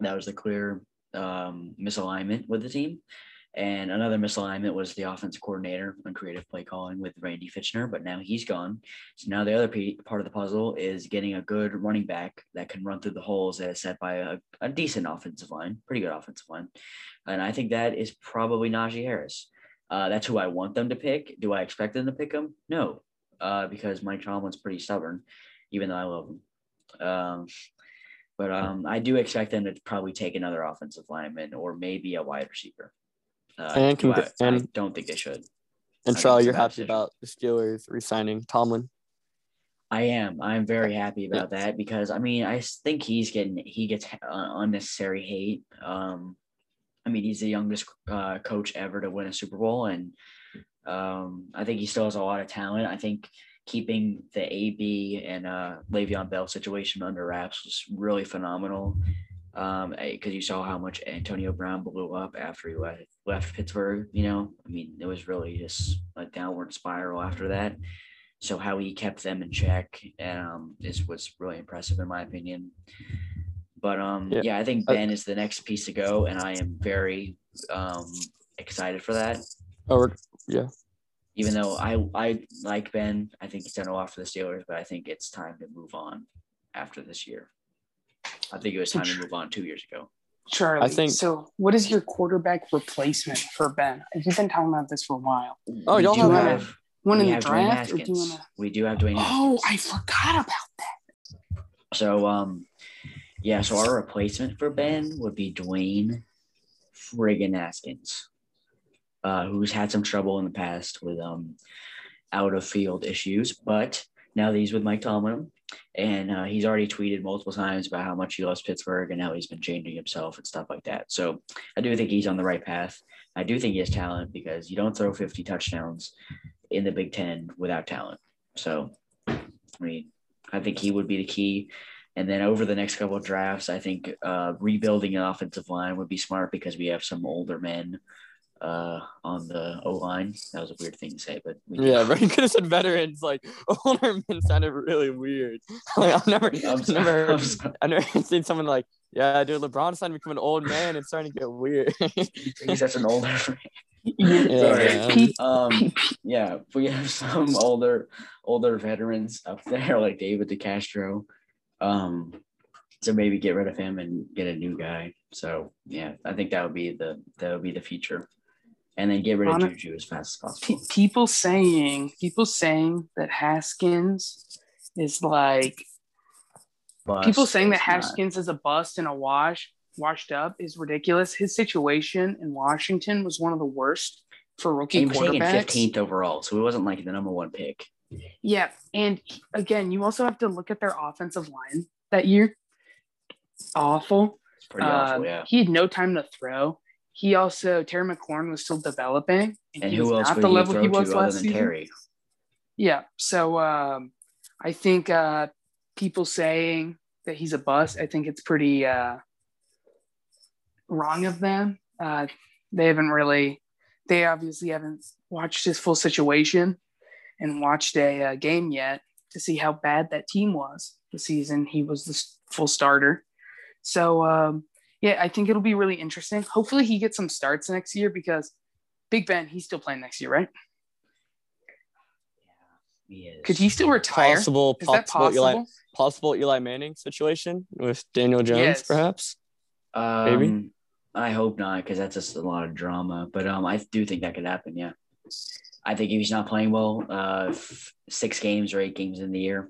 that was the clear um, misalignment with the team. And another misalignment was the offensive coordinator and creative play calling with Randy Fichtner, but now he's gone. So now the other pe- part of the puzzle is getting a good running back that can run through the holes that is set by a, a decent offensive line, pretty good offensive line. And I think that is probably Najee Harris. Uh, that's who I want them to pick. Do I expect them to pick him? No. uh, because Mike Tomlin's pretty stubborn, even though I love him. Um, but um, I do expect them to probably take another offensive lineman or maybe a wide receiver. Uh, And do I, I and- don't think they should. And Charlie, you're happy about the Steelers re-signing Tomlin. I am. I'm very happy about that because I mean I think he's getting he gets uh, unnecessary hate. Um, I mean he's the youngest uh, coach ever to win a Super Bowl, and um, I think he still has a lot of talent. I think keeping the AB and uh, Le'Veon Bell situation under wraps was really phenomenal. Um, because you saw how much Antonio Brown blew up after he left, left Pittsburgh. You know, I mean, it was really just a downward spiral after that. So how he kept them in check um, is was really impressive in my opinion. But um, Yeah. yeah. I think Uh, Ben is the next piece to go, and I am very um, excited for that. Oh, we're- Even though I I like Ben, I think he's done a lot for the Steelers, but I think it's time to move on after this year. I think it was time to move on two years ago. Charlie. I think- so. What is your quarterback replacement for Ben? You've been talking about this for a while. Oh, We y'all do have- One in the have Dwayne draft or do you want to? We do have Dwayne. Oh, Haskins. I forgot about that. So um yeah, so our replacement for Ben would be Dwayne friggin' Haskins, uh, who's had some trouble in the past with um out of field issues, but now that he's with Mike Tomlin, and uh, he's already tweeted multiple times about how much he loves Pittsburgh and how he's been changing himself and stuff like that. So I do think he's on the right path. I do think he has talent because you don't throw 50 touchdowns in the Big Ten without talent. So I mean, I think he would be the key. And then over the next couple of drafts, I think uh, rebuilding an offensive line would be smart because we have some older men uh, on the O line. That was a weird thing to say, but we yeah, [LAUGHS] but you could have said veterans. Like [LAUGHS] older men sounded really weird. [LAUGHS] Like, I've never, I'm I've sorry, never, I'm I've never seen someone like, yeah, dude, LeBron's starting to become an old man. It's starting to get weird. He's such an older. Yeah. Sorry. Yeah. Um, yeah, we have some older, older veterans up there like David DeCastro. Um, so maybe get rid of him and get a new guy. So yeah, I think that would be the that would be the future, and then get rid of Juju as fast as pe- possible. people saying people saying that Haskins is like people Bust saying that is not- Haskins is a bust and a wash, washed up is ridiculous. His situation in Washington was one of the worst for rookie He was quarterbacks. 15th overall, so it wasn't like the number one pick. Yeah, and again, you also have to look at their offensive line that year. Awful. It's pretty awful, Um, yeah. He had no time to throw. He also Terry McLaurin was still developing, and, And he was not the level he was last season. Terry? Yeah, so um, I think uh, people saying that he's a bust, I think it's pretty uh, wrong of them. Uh, they haven't really, they obviously haven't watched his full situation and watched a uh, game yet to see how bad that team was the season he was the full starter. So um, yeah, I think it'll be really interesting. Hopefully, he gets some starts next year because Big Ben, he's still playing next year, right? Yeah, he is. Could he still retire? possible, Is that possible Eli, possible? possible Eli Manning situation with Daniel Jones, Yes. perhaps. Um, Maybe? I hope not, because that's just a lot of drama. But um, I do think that could happen. Yeah, I think if he's not playing well, uh, f- six games or eight games in the year,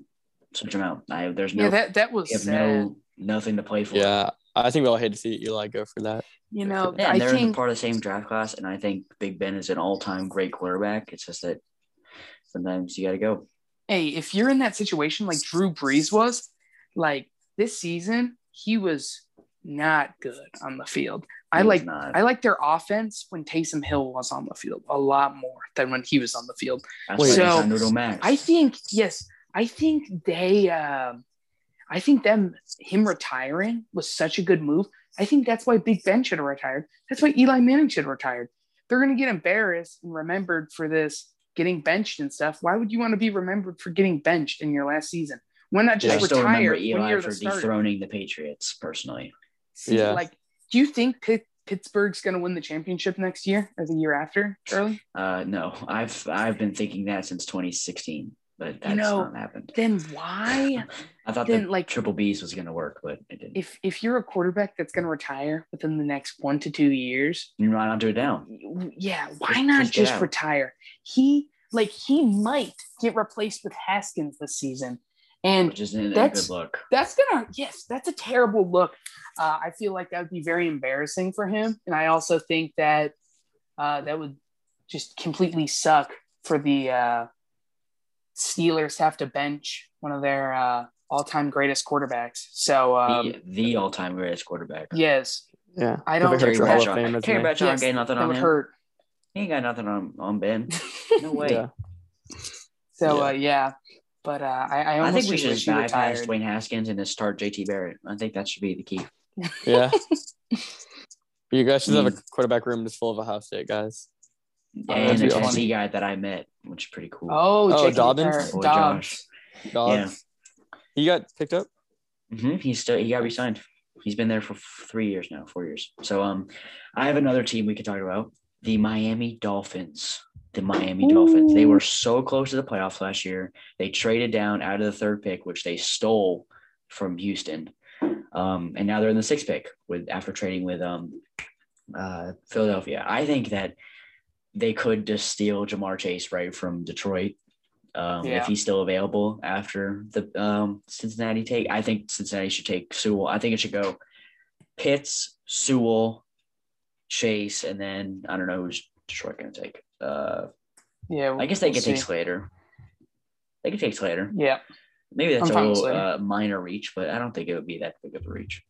switch him out. I there's no, Yeah, that that was have sad. no nothing to play for. Yeah, I think we all hate to see Eli go for that. you know, yeah. I And they're in think part of the same draft class, and I think Big Ben is an all-time great quarterback. It's just that sometimes you got to go. hey, if you're in that situation like Drew Brees was, like this season, he was not good on the field. I like not. I like their offense when Taysom Hill was on the field a lot more than when he was on the field. That's Wait. So, they signed Noodle Max. I think yes, I think they um I think them him retiring was such a good move. I think that's why Big Ben should have retired. That's why Eli Manning should have retired. They're gonna get embarrassed and remembered for this getting benched and stuff. Why would you want to be remembered for getting benched in your last season? Why not just I just still retire remember when Eli you're for the dethroning the Patriots personally. See, Yeah. like, do you think Pitt, Pittsburgh's gonna win the championship next year or the year after, Charlie? Uh, no, I've I've been thinking that since 2016, but that's know, not happened. Then why? [LAUGHS] I thought then, the like- triple B's was gonna work, but it didn't. if if you're a quarterback that's going to retire within the next one to two years, you might not do it down. yeah, why Just- not just just, retire? He like he might get replaced with Haskins this season. And which isn't a That's- good look. that's gonna yes, that's a terrible look. Uh, I feel like that would be very embarrassing for him, and I also think that uh, that would just completely suck for the uh, Steelers to have to bench one of their uh, all-time greatest quarterbacks. So um, the, the all-time greatest quarterback. yes, Yeah. I don't If it hurts think Bradshaw- Fame. Terry Bradshaw yes, ain't got nothing on him. hurt. He ain't got nothing on on Ben. [LAUGHS] No way. Yeah. So Yeah. uh, yeah, but uh, I, I I think we should just he bypass retired. Dwayne Haskins and just start JT Barrett. I think that should be the key. [LAUGHS] Yeah. [LAUGHS] you guys should have a Mm. quarterback room just full of Ohio State guys. And that'd the Tennessee awesome. guy that I met, which is pretty cool. Oh, Oh, Jake- Dobbins? or Boy, Dobbs. Dogs. He got picked up. hmm He's still he got resigned. He's been there for three years now, four years. So um, I have another team we could talk about: the Miami Dolphins. The Miami Dolphins. They were so close to the playoffs last year. They traded down out of the third pick, which they stole from Houston, um, and now they're in the sixth pick with after trading with um, uh, Philadelphia. I think that they could just steal Ja'Marr Chase right from Detroit um, Yeah. if he's still available after the um, Cincinnati take. I think Cincinnati should take Sewell. I think it should go Pitts, Sewell, Chase, and then I don't know who's Detroit going to take. Uh, Yeah, I guess they we'll could take. Slater. They could take Slater. Yeah, Maybe that's I'm a little uh, minor reach, but I don't think it would be that big of a reach.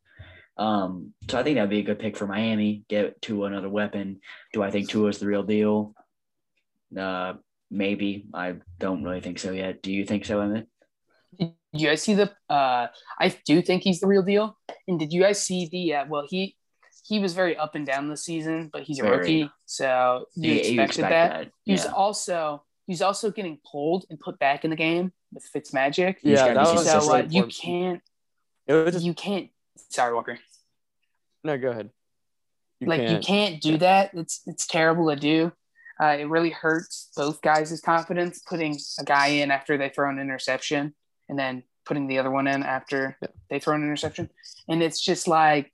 Um, so I think that'd be a good pick for Miami. Get to another weapon. Do I think Tua is the real deal? Uh, maybe. I don't really think so yet. Do you think so, Emmett? Did you guys see the? Uh, I do think he's the real deal. And did you guys see the? Uh, well, he he was very up and down this season, but he's a Very. rookie, so you Yeah, expected expect that. He's Yeah. also he's also getting pulled and put back in the game with Fitzmagic. He's Yeah, that was So just uh, like you can't It was just you can't. Sorry, Walker. no. Go ahead. You like you can't do that. It's it's terrible to do. Uh, it really hurts both guys' confidence putting a guy in after they throw an interception and then putting the other one in after Yeah. they throw an interception. And it's just like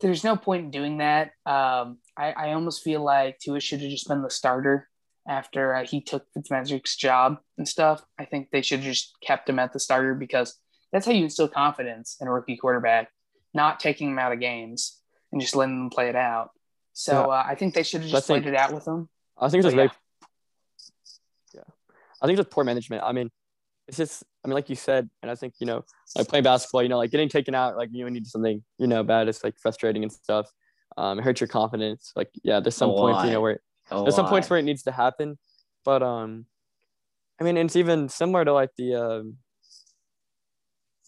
there's no point in doing that. Um, I, I almost feel like Tua should have just been the starter after uh, he took Fitzmagic's job and stuff. I think they should have just kept him at the starter because that's how you instill confidence in a rookie quarterback, not taking him out of games and just letting them play it out. So uh, I think they should have just played it out with him. I think it's just But very. Yeah, I think it's just poor management. I mean, it's just. I mean, like you said, and I think you know, like playing basketball, you know, like getting taken out, like you need something, you know, bad. It's like frustrating and stuff. Um, it hurts your confidence. Like, yeah, there's some points, you know, where there's some points where it needs to happen, but um, I mean, it's even similar to like the um,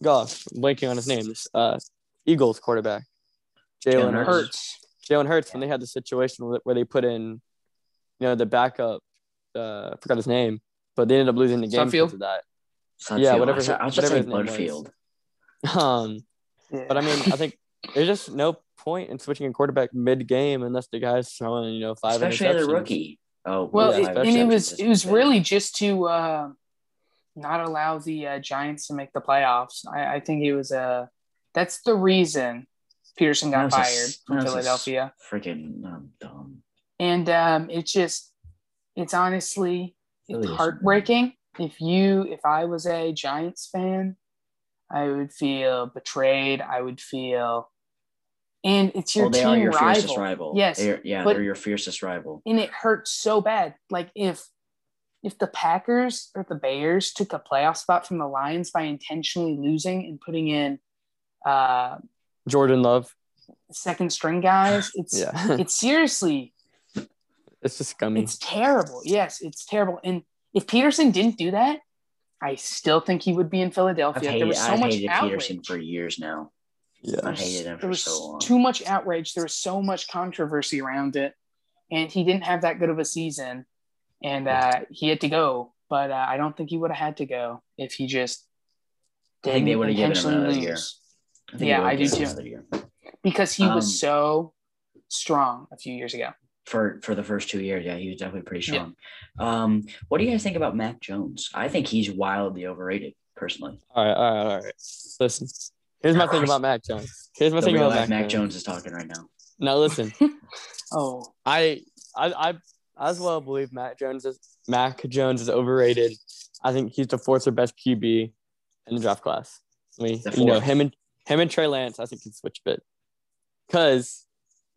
gosh, I'm blanking on his name. This uh, Eagles quarterback, Jalen Hurts. Jalen Hurts when they had the situation where they put in, you know, the backup. Uh, I forgot his name, but they ended up losing the game Sudfeld? because of that. Sudfeld. Yeah, whatever I was just whatever saying his. [LAUGHS] Butterfield. Um, Yeah. but I mean, I think [LAUGHS] there's just no point in switching a quarterback mid-game unless the guy's throwing, you know, five Especially as a rookie. Oh, Well, Yeah, it, and it was it was really just to uh, not allow the uh, Giants to make the playoffs. I, I think it was uh, that's the reason Pederson got That was a- fired from that was a Philadelphia, Freaking um, dumb. And um, it's just it's honestly it's is- heartbreaking. If you if I was a Giants fan, I would feel betrayed. I would feel, and it's your Well, they team are your rival. fiercest rival. Yes, They're- yeah, but- they're your fiercest rival. and it hurts so bad. Like if if the Packers or the Bears took a playoff spot from the Lions by intentionally losing and putting in uh, Jordan Love. second string guys, it's [LAUGHS] Yeah, it's seriously it's just scummy. it's terrible. Yes, it's terrible. And if Pederson didn't do that, I still think he would be in I've Philadelphia. there was so I've much hated outrage. Pederson for years now. yeah, I hated him there for was so long. too much outrage. There was so much controversy around it, and he didn't have that good of a season, and uh, he had to go. But uh, I don't think he would have had to go if he just I think they didn't would have given him intentionally another year. I think Yeah, I do too. year. because he Um, was so strong a few years ago. For for the first two years, yeah, he was definitely pretty Yeah. strong. Um, what do you guys think about Mac Jones? I think he's wildly overrated, personally. all right, all right, all right. Listen, here's my thing about Mac Jones. Here's my The thing about life Mac, Mac Jones. Jones is talking right now. Now listen, [LAUGHS] Oh, I, I, I, as well believe Mac Jones is Mac Jones is overrated. I think he's the fourth or best QB in the draft class. I mean, you know him and him and Trey Lance. I think can switch a bit. Cause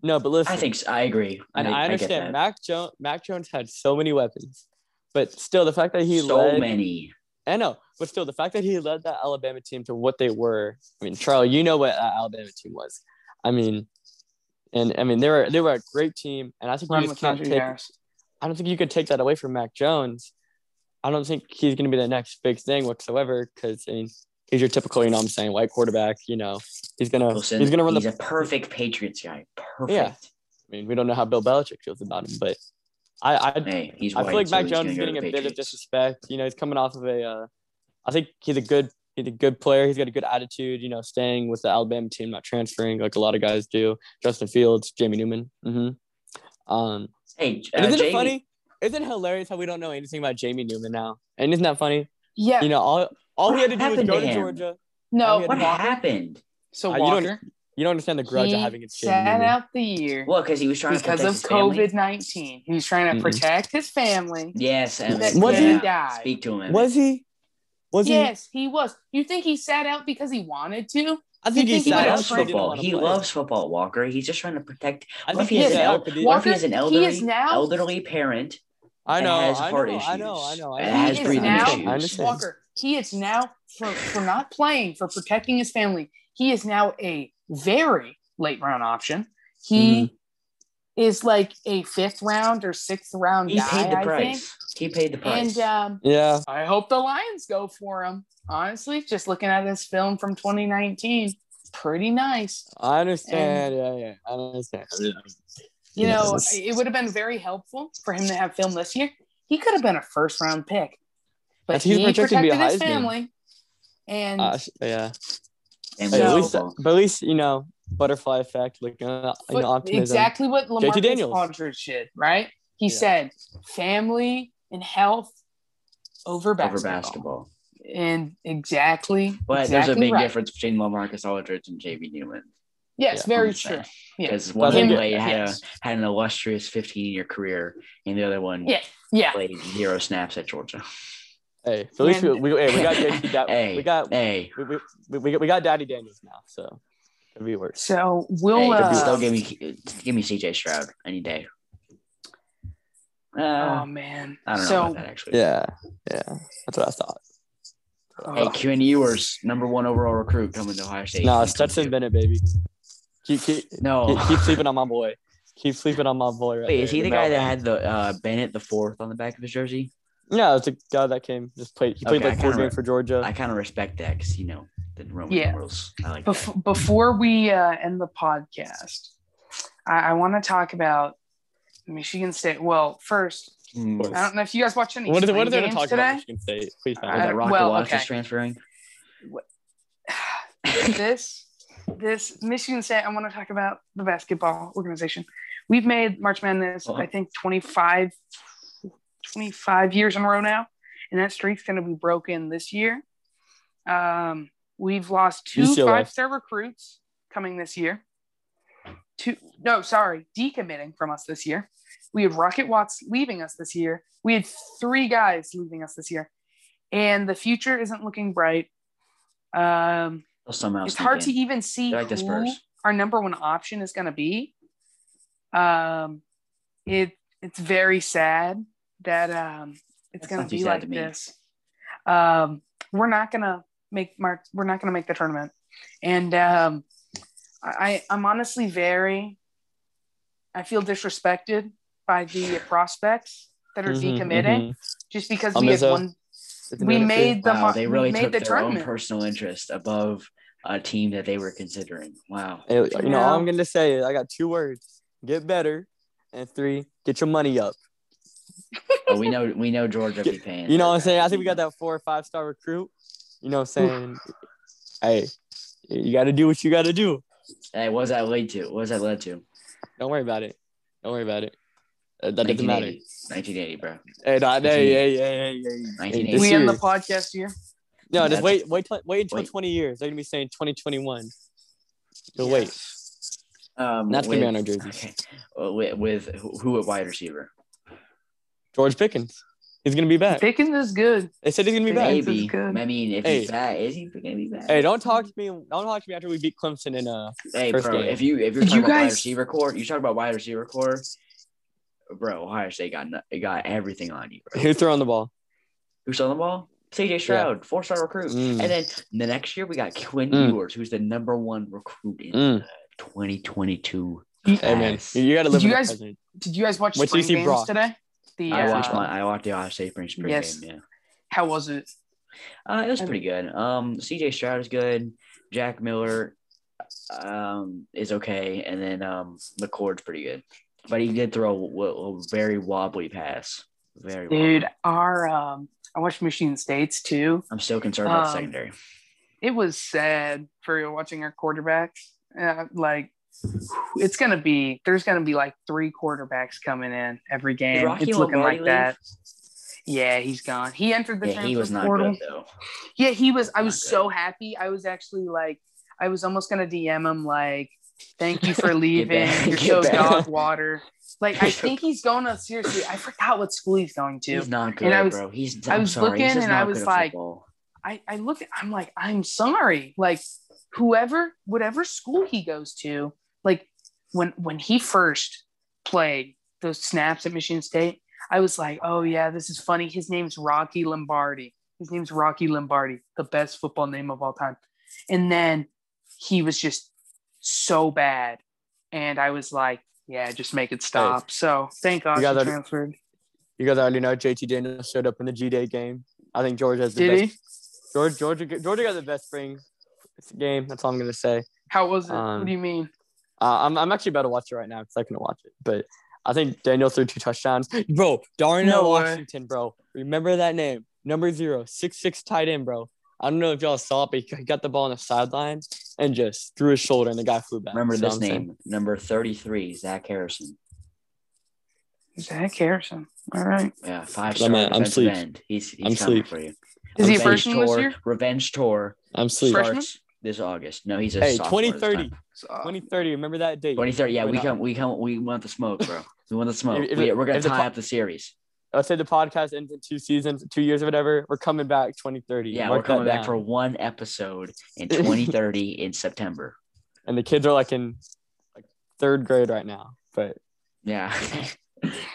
no, but listen, I think so. I agree. and I, get understand that. Mac Jones. Mac Jones had so many weapons, but still the fact that he so led. many. I know, but still the fact that he led that Alabama team to what they were. I mean, Charlie, you know what that Alabama team was. I mean, and I mean they were they were a great team, and I think Run you just can't take. Harris. I don't think you could take that away from Mac Jones. I don't think he's going to be the next big thing whatsoever because I mean he's your typical, you know, what I'm saying white quarterback. You know, he's gonna Wilson, he's gonna run he's the. a perfect Patriots guy. Perfect. Yeah. I mean, we don't know how Bill Belichick feels about him, but I I, Hey, he's I white, feel like so Mac Jones is getting a the bit of disrespect. You know, he's coming off of a. Uh, I think he's a good he's a good player. He's got a good attitude. You know, staying with the Alabama team, not transferring like a lot of guys do. Justin Fields, Jamie Newman. Mm-hmm. Um, Hey, uh, isn't Jamie, it funny? Isn't it hilarious how we don't know anything about Jamie Newman now? And isn't that funny? Yeah. You know, all all What we had to do was go to to? Georgia. no. What happened? So Uh, you don't- Walker. You don't understand the grudge he of having against Jamie sat Newman. out the year Well, because he was trying because to of protect his family. COVID nineteen. He was trying to Mhm. protect his family. Yes, and That Was he? have died. Speak to him. Was he? Was yes, he was. You think he sat out because he wanted to? I think he think he He sat loves because he football. want He loves football, Walker. He's just trying to protect. I What think if he he has sat an, out el- because he- what if he Walker, has an he elderly, is now- elderly parent? I that know, has I heart know, I know, I know, I and know. has is breathing now- issues. I understand. Walker, he is now for for not playing for protecting his family. He is now a very late round option. He Mm-hmm. is like a fifth round or sixth round He guy. paid the I think. price. He paid the price. And um, Yeah, I hope the Lions go for him. Honestly, just looking at this film from 2019, pretty nice. I understand. yeah, yeah, I understand. You know, it would have been very helpful for him to have film this year. He could have been a first round pick, but That's- he's he projected to be protected a his Heisman. family. And Uh, yeah. and Hey, at So- least, but at least you know, butterfly effect, like uh, you know, optimism. exactly what Lamar JT Daniels. Aldridge did, right? He Yeah. said family and health over basketball. over basketball. And exactly. But exactly there's a big right. difference between LaMarcus Aldridge and JV Newman. Yes, Yeah, very I'm saying. true. Yeah. Because one think- played had, yes. a, had an illustrious 15 year career, and the other one Yeah. Yeah. played zero snaps at Georgia. Hey, so at least we, And- we, hey, we got JT [LAUGHS] Da- hey, we got hey, we, we, we, we got we got Daddy Daniels now, so could be worse. So we'll hey, uh, still give me give me CJ Stroud any day. Uh, Oh man. I don't know so about that actually. Yeah, yeah, that's what I thought. Hey, uh, Quinn Ewers, number one overall recruit coming to Ohio State. No, He it's Stetson Bennett, baby. Keep keep No, keep, keep sleeping on my boy. Keep sleeping on my boy. Right wait, there, is he the Mel. guy that had the uh, Bennett the fourth on the back of his jersey? Yeah, it's a guy that came just played. He played Okay, like four kinda games for Georgia. I kind of respect that because you know the Roman Yeah. numerals. I like that. before we uh, end the podcast, I, I want to talk about Michigan State. Well, first, Hmm. I don't know if you guys watch any what is it? What spring is there to games talk about today. Michigan State? Please, I- Was man. that Rocket well, Watts is okay. transferring? [SIGHS] this this Michigan State. I want to talk about the basketball organization. We've made March Madness, Uh-huh. I think 25, 25 years in a row now, and that streak's going to be broken this year. Um, we've lost two five star recruits coming this year. Two, no, sorry, decommitting from us this year. We had Rocket Watts leaving us this year. We had three guys leaving us this year, and the future isn't looking bright. Um, somehow it's sneak hard to even see like who our number one option is going to be. Um, it it's very sad that um it's going to be like me. this. Um, we're not going to make March. We're not going to make the tournament, and um, I I'm honestly very. I feel disrespected by the prospects that are Mhm, decommitting mhm. just because we had uh, one. We made the Wow, they really made took the their own personal interest above a team that they were considering. Wow. Hey, you know, all I'm gonna say is I got two words: get better, and three, get your money up. [LAUGHS] But we know we know Georgia be paying. You know what I'm saying? I think we got that four or five star recruit. You know what I'm saying? hey, you got to do what you got to do. Hey, what was that lead to? What was that led to? Don't worry about it. Don't worry about it. Uh, that doesn't matter. 1980, 1980, bro. Hey, nah, hey, hey, hey, hey, hey. 1980. We end the podcast here. No, just wait, wait, wait until wait. 20 years. They're gonna be saying 2021. You'll wait. Um, And that's with, gonna be on our jerseys. Okay. [LAUGHS] With, with who who at wide receiver? George Pickens. He's gonna be back. Pickens is good. They said he's gonna be back. Maybe. good. I mean, if Hey. he's back, is he gonna be back? Hey, don't talk to me. Don't talk to me after we beat Clemson in uh. Hey, first bro, game. if you if you're Did talking you about wide guys- receiver core, you talk about wide receiver core, bro. Ohio State got no- it got everything on you, bro. Who's throwing the ball? Who's on the ball? CJ Stroud, four star recruit. Mm. And then the next year we got Quinn Mm. Ewers, who's the number one recruit in Mm. 2022. Hey man, Yes. you gotta live Did in you the guys- present. Did you guys watch Wait till you spring see games Brock. today? The I uh, watched my I watched the Ohio State spring spring yes. game. Yeah, how was it? uh, it was pretty good. Um, CJ Stroud is good. Jack Miller, um, is okay, and then um, McCord's pretty good, but he did throw a, a very wobbly pass. Very Dude, wobbly. our um I watched Michigan State's too. I'm still concerned about um, secondary. It was sad for watching our quarterbacks. Uh, like it's gonna be there's gonna be like three quarterbacks coming in every game. Rocky It's looking Lombardi like that. Yeah, he's gone. He entered the Yeah, transfer he was not portal. good though. Yeah, he was. I Not was good. so happy. I was actually like, I was almost gonna DM him like, "Thank you for [LAUGHS] leaving. back, You're so back." dog water." Like, I [LAUGHS] think he's going to seriously. I forgot what school he's going to. He's not good, And I was- bro. He's. I I'm was sorry, looking and I was like- I, I look at I'm like, I'm sorry. Like whoever, whatever school he goes to, like when when he first played those snaps at Michigan State, I was like, oh yeah, this is funny. His name's Rocky Lombardi. His name's Rocky Lombardi, the best football name of all time. And then he was just so bad. And I was like, yeah, just make it stop. So thank God he transferred. You guys already know JT Daniels showed up in the G Day game. I think George has the Did best. he? George, Georgia, Georgia got the best spring game. That's all I'm gonna say. How was it? Um, what do you mean? Uh, I'm, I'm actually about to watch it right now because I can watch it. But I think Daniel threw two touchdowns. Bro, Darnell No. Washington, bro. Remember that name. Number zero, six six tight end, bro. I don't know if y'all saw it, but he got the ball on the sideline and just threw his shoulder and the guy flew back. Remember this I'm saying- name, number 33, Zach Harrison. Zach Harrison. All right. Yeah, five I'm star at- I'm defensive sleep. end. He's he's I'm coming sleep. for you. Is he a Revenge freshman this tour, year? Revenge tour I'm sleep. Freshman? this August. No, he's a Hey, sophomore this 2030. Uh, time. 2030. Remember that date? 2030. Yeah, We're we not- come, we come, we want the smoke, bro. We want the smoke. If- if we, we're gonna if the tie po- up the series. Let's say the podcast ends in two seasons, two years or whatever. We're coming back 2030. Yeah, Mark we're coming back down. for one episode in [LAUGHS] 2030 in September. And the kids are like in like third grade right now. But Yeah. [LAUGHS]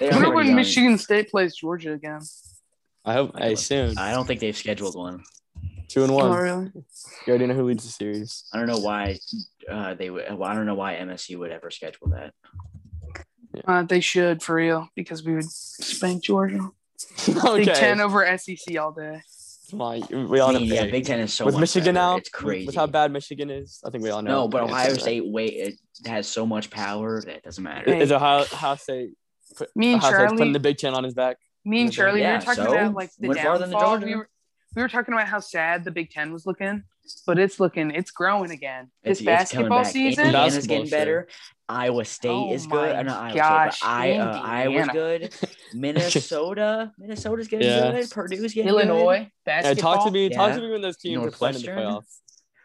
They I wonder when done- Michigan State plays Georgia again. I hope I hey don't- soon. I don't think they've scheduled one. Two and one. Oh, really? You already know who leads the series. I don't know why uh, they would. Well, I don't know why MSU would ever schedule that. Uh, they should for real because we would spank Georgia. [LAUGHS] Big. Ten over SEC all day. Come on, we all I know. mean, yeah, Big Ten is so with much Michigan better. now, It's crazy. with how bad Michigan is, I think we all know. no, but Ohio to that. State wait it has so much power that it doesn't matter. Hey. is Ohio, Ohio State. Put, Me and Ohio State's Charlie- putting the Big Ten on his back. Me and Okay. Charlie, we Yeah, were talking so? about like the Went farther than downfall. Georgia. We were, we were talking about how sad the Big Ten was looking, but it's looking, it's growing again. This It's- it's basketball back. season, Bas- Indiana's Basketball, getting sure. better. Iowa State Oh is good. my Uh, not Iowa gosh, State, but I, uh, Iowa's good. [LAUGHS] Minnesota, Minnesota's getting Yeah. good. Purdue's getting Illinois good. Hey, basketball. talk to me. Talk Yeah. to me when those teams are playing in the playoffs.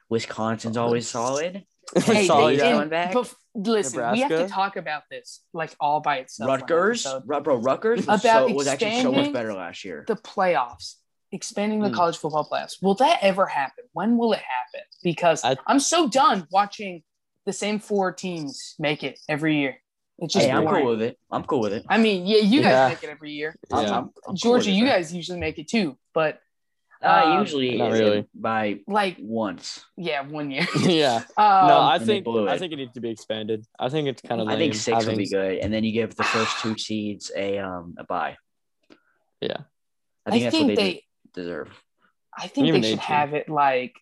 Wisconsin's always solid. [LAUGHS] Hey, Solid, they- yeah. and- and- back. but listen, we have to talk about this like all by itself. Rutgers, bro, Rutgers was, About so, was actually so much better last year. the playoffs, expanding the Hmm. college football playoffs. Will that ever happen? When will it happen? Because I- I'm so done watching the same four teams make it every year. It's just Hey, I'm cool with it. I'm cool with it. I mean, yeah, you guys Yeah. make it every year. I'm, Yeah. I'm, I'm Georgia, with you it. guys usually make it too, but Uh, um, usually Not really. by like, once. yeah, one year. [LAUGHS] yeah. [LAUGHS] Um, No, I think I think it needs to be expanded. I think it's kind of. I think six having, will be good, and then you give the first two [SIGHS] seeds a um a bye. Yeah. I I think think, that's what they, they, de- deserve. I think Even they should eight, have it like.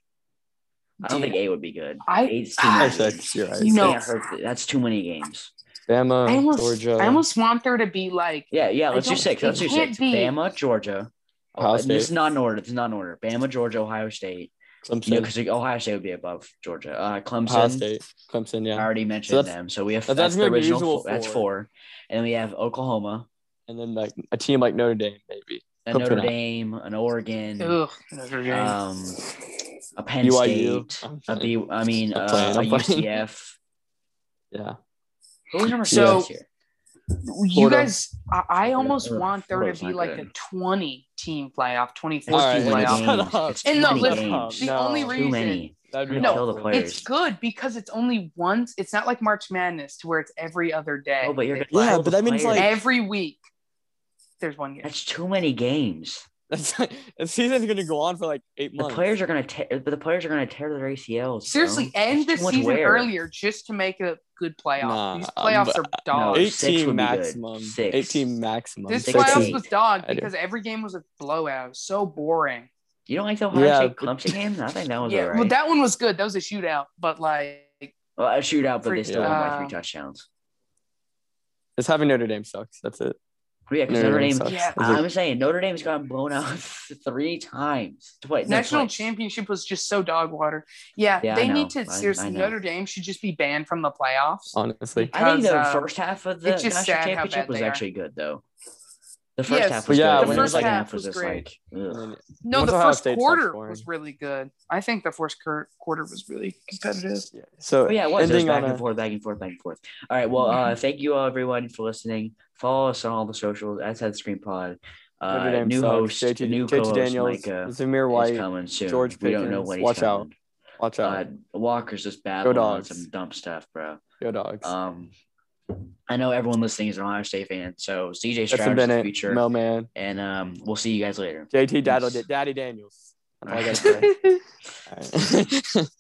I don't dude, think A would be good. I- Eight's too I- many. Six. You're right. You know- that's too many games. Bama, I almost, Georgia, I almost want there to be like Yeah, yeah. I Let's do don't- six. it Let's do six. be- Bama, Georgia. Ohio Oh, State. this is not in order. This is not in order. Bama, Georgia, Ohio State. Clemson, No, because Ohio State would be above Georgia. Uh, Clemson. Ohio State, Clemson. I already mentioned that's- them. So we have that's that's, the original. usual Four, that's four. four, and then we have Oklahoma, and then like a team like Notre Dame, maybe. A Notre. Dame, an Oregon, ugh, Notre Dame. um, a Penn BYU. State, I'm a playing. B. I mean, I'm uh, playing, a I'm playing. [LAUGHS] UCF. Yeah, Who number So- six? You guys, I, I almost Florida- want there Florida's to be like good. a 20 team playoff, 24 All right, team yeah, playoff. shut up. And too no, listen, games. the No. only Too Too reason many. That'd be No, the it's good because it's only once. It's not like March Madness to where it's every other day. Oh, but you're It's Yeah, but that means, like- every week. There's one game. that's too many games. That's the season's gonna go on for like eight months. The players are gonna tear, but the players are gonna tear their ACLs. bro. Seriously, end the That's too much season wear. earlier just to make a good playoff. Nah, These um, playoffs but- are No, dogs. eight- eighteen maximum. Six. Eighteen maximum. this Six playoffs eight. was dog because every game was a blowout. So boring. You don't like the Ohio Yeah, State Clemson game? I think that was yeah, alright. well, that one was good. That was a shootout, but like, well, a shootout, but they Freak- still won by three touchdowns. Just having Notre Dame sucks. That's it. But yeah, because Notre Notre Dame Dame. sucks. Yeah. I'm saying Notre Dame's gotten blown out [LAUGHS] three times. Twice. no, national twice. championship was just so dog water. Yeah, Yeah, they need to I- seriously. I. Notre Dame should just be banned from the playoffs. honestly. I think the uh, first half of the just national championship was actually good, though. The first Yes, half was yeah, good. the first second half half was, was great. like, ugh. And then- No, the Ohio first State quarter was really good. I think the first cur- quarter was really competitive. yeah. So Oh yeah, it was. It was back on and forth, back and forth, back and forth. All right. Well, uh, thank you all everyone for listening. Follow us on all the socials. At Head Screen Pod. Uh, new sucks. host, JT, new JT Daniels, Micah Zamir is White. coming soon. George we don't know Pickens. he's Watch out. Watch out. Uh, Walker's just battling on some dumb stuff, bro. Go dogs. Um, I know everyone listening is an Ohio State fan, so CJ Stroud is the future, Mel Man, and um, we'll see you guys later. JT Peace. Daddy Daniels. That's all I gotta [LAUGHS] say. All right. [LAUGHS]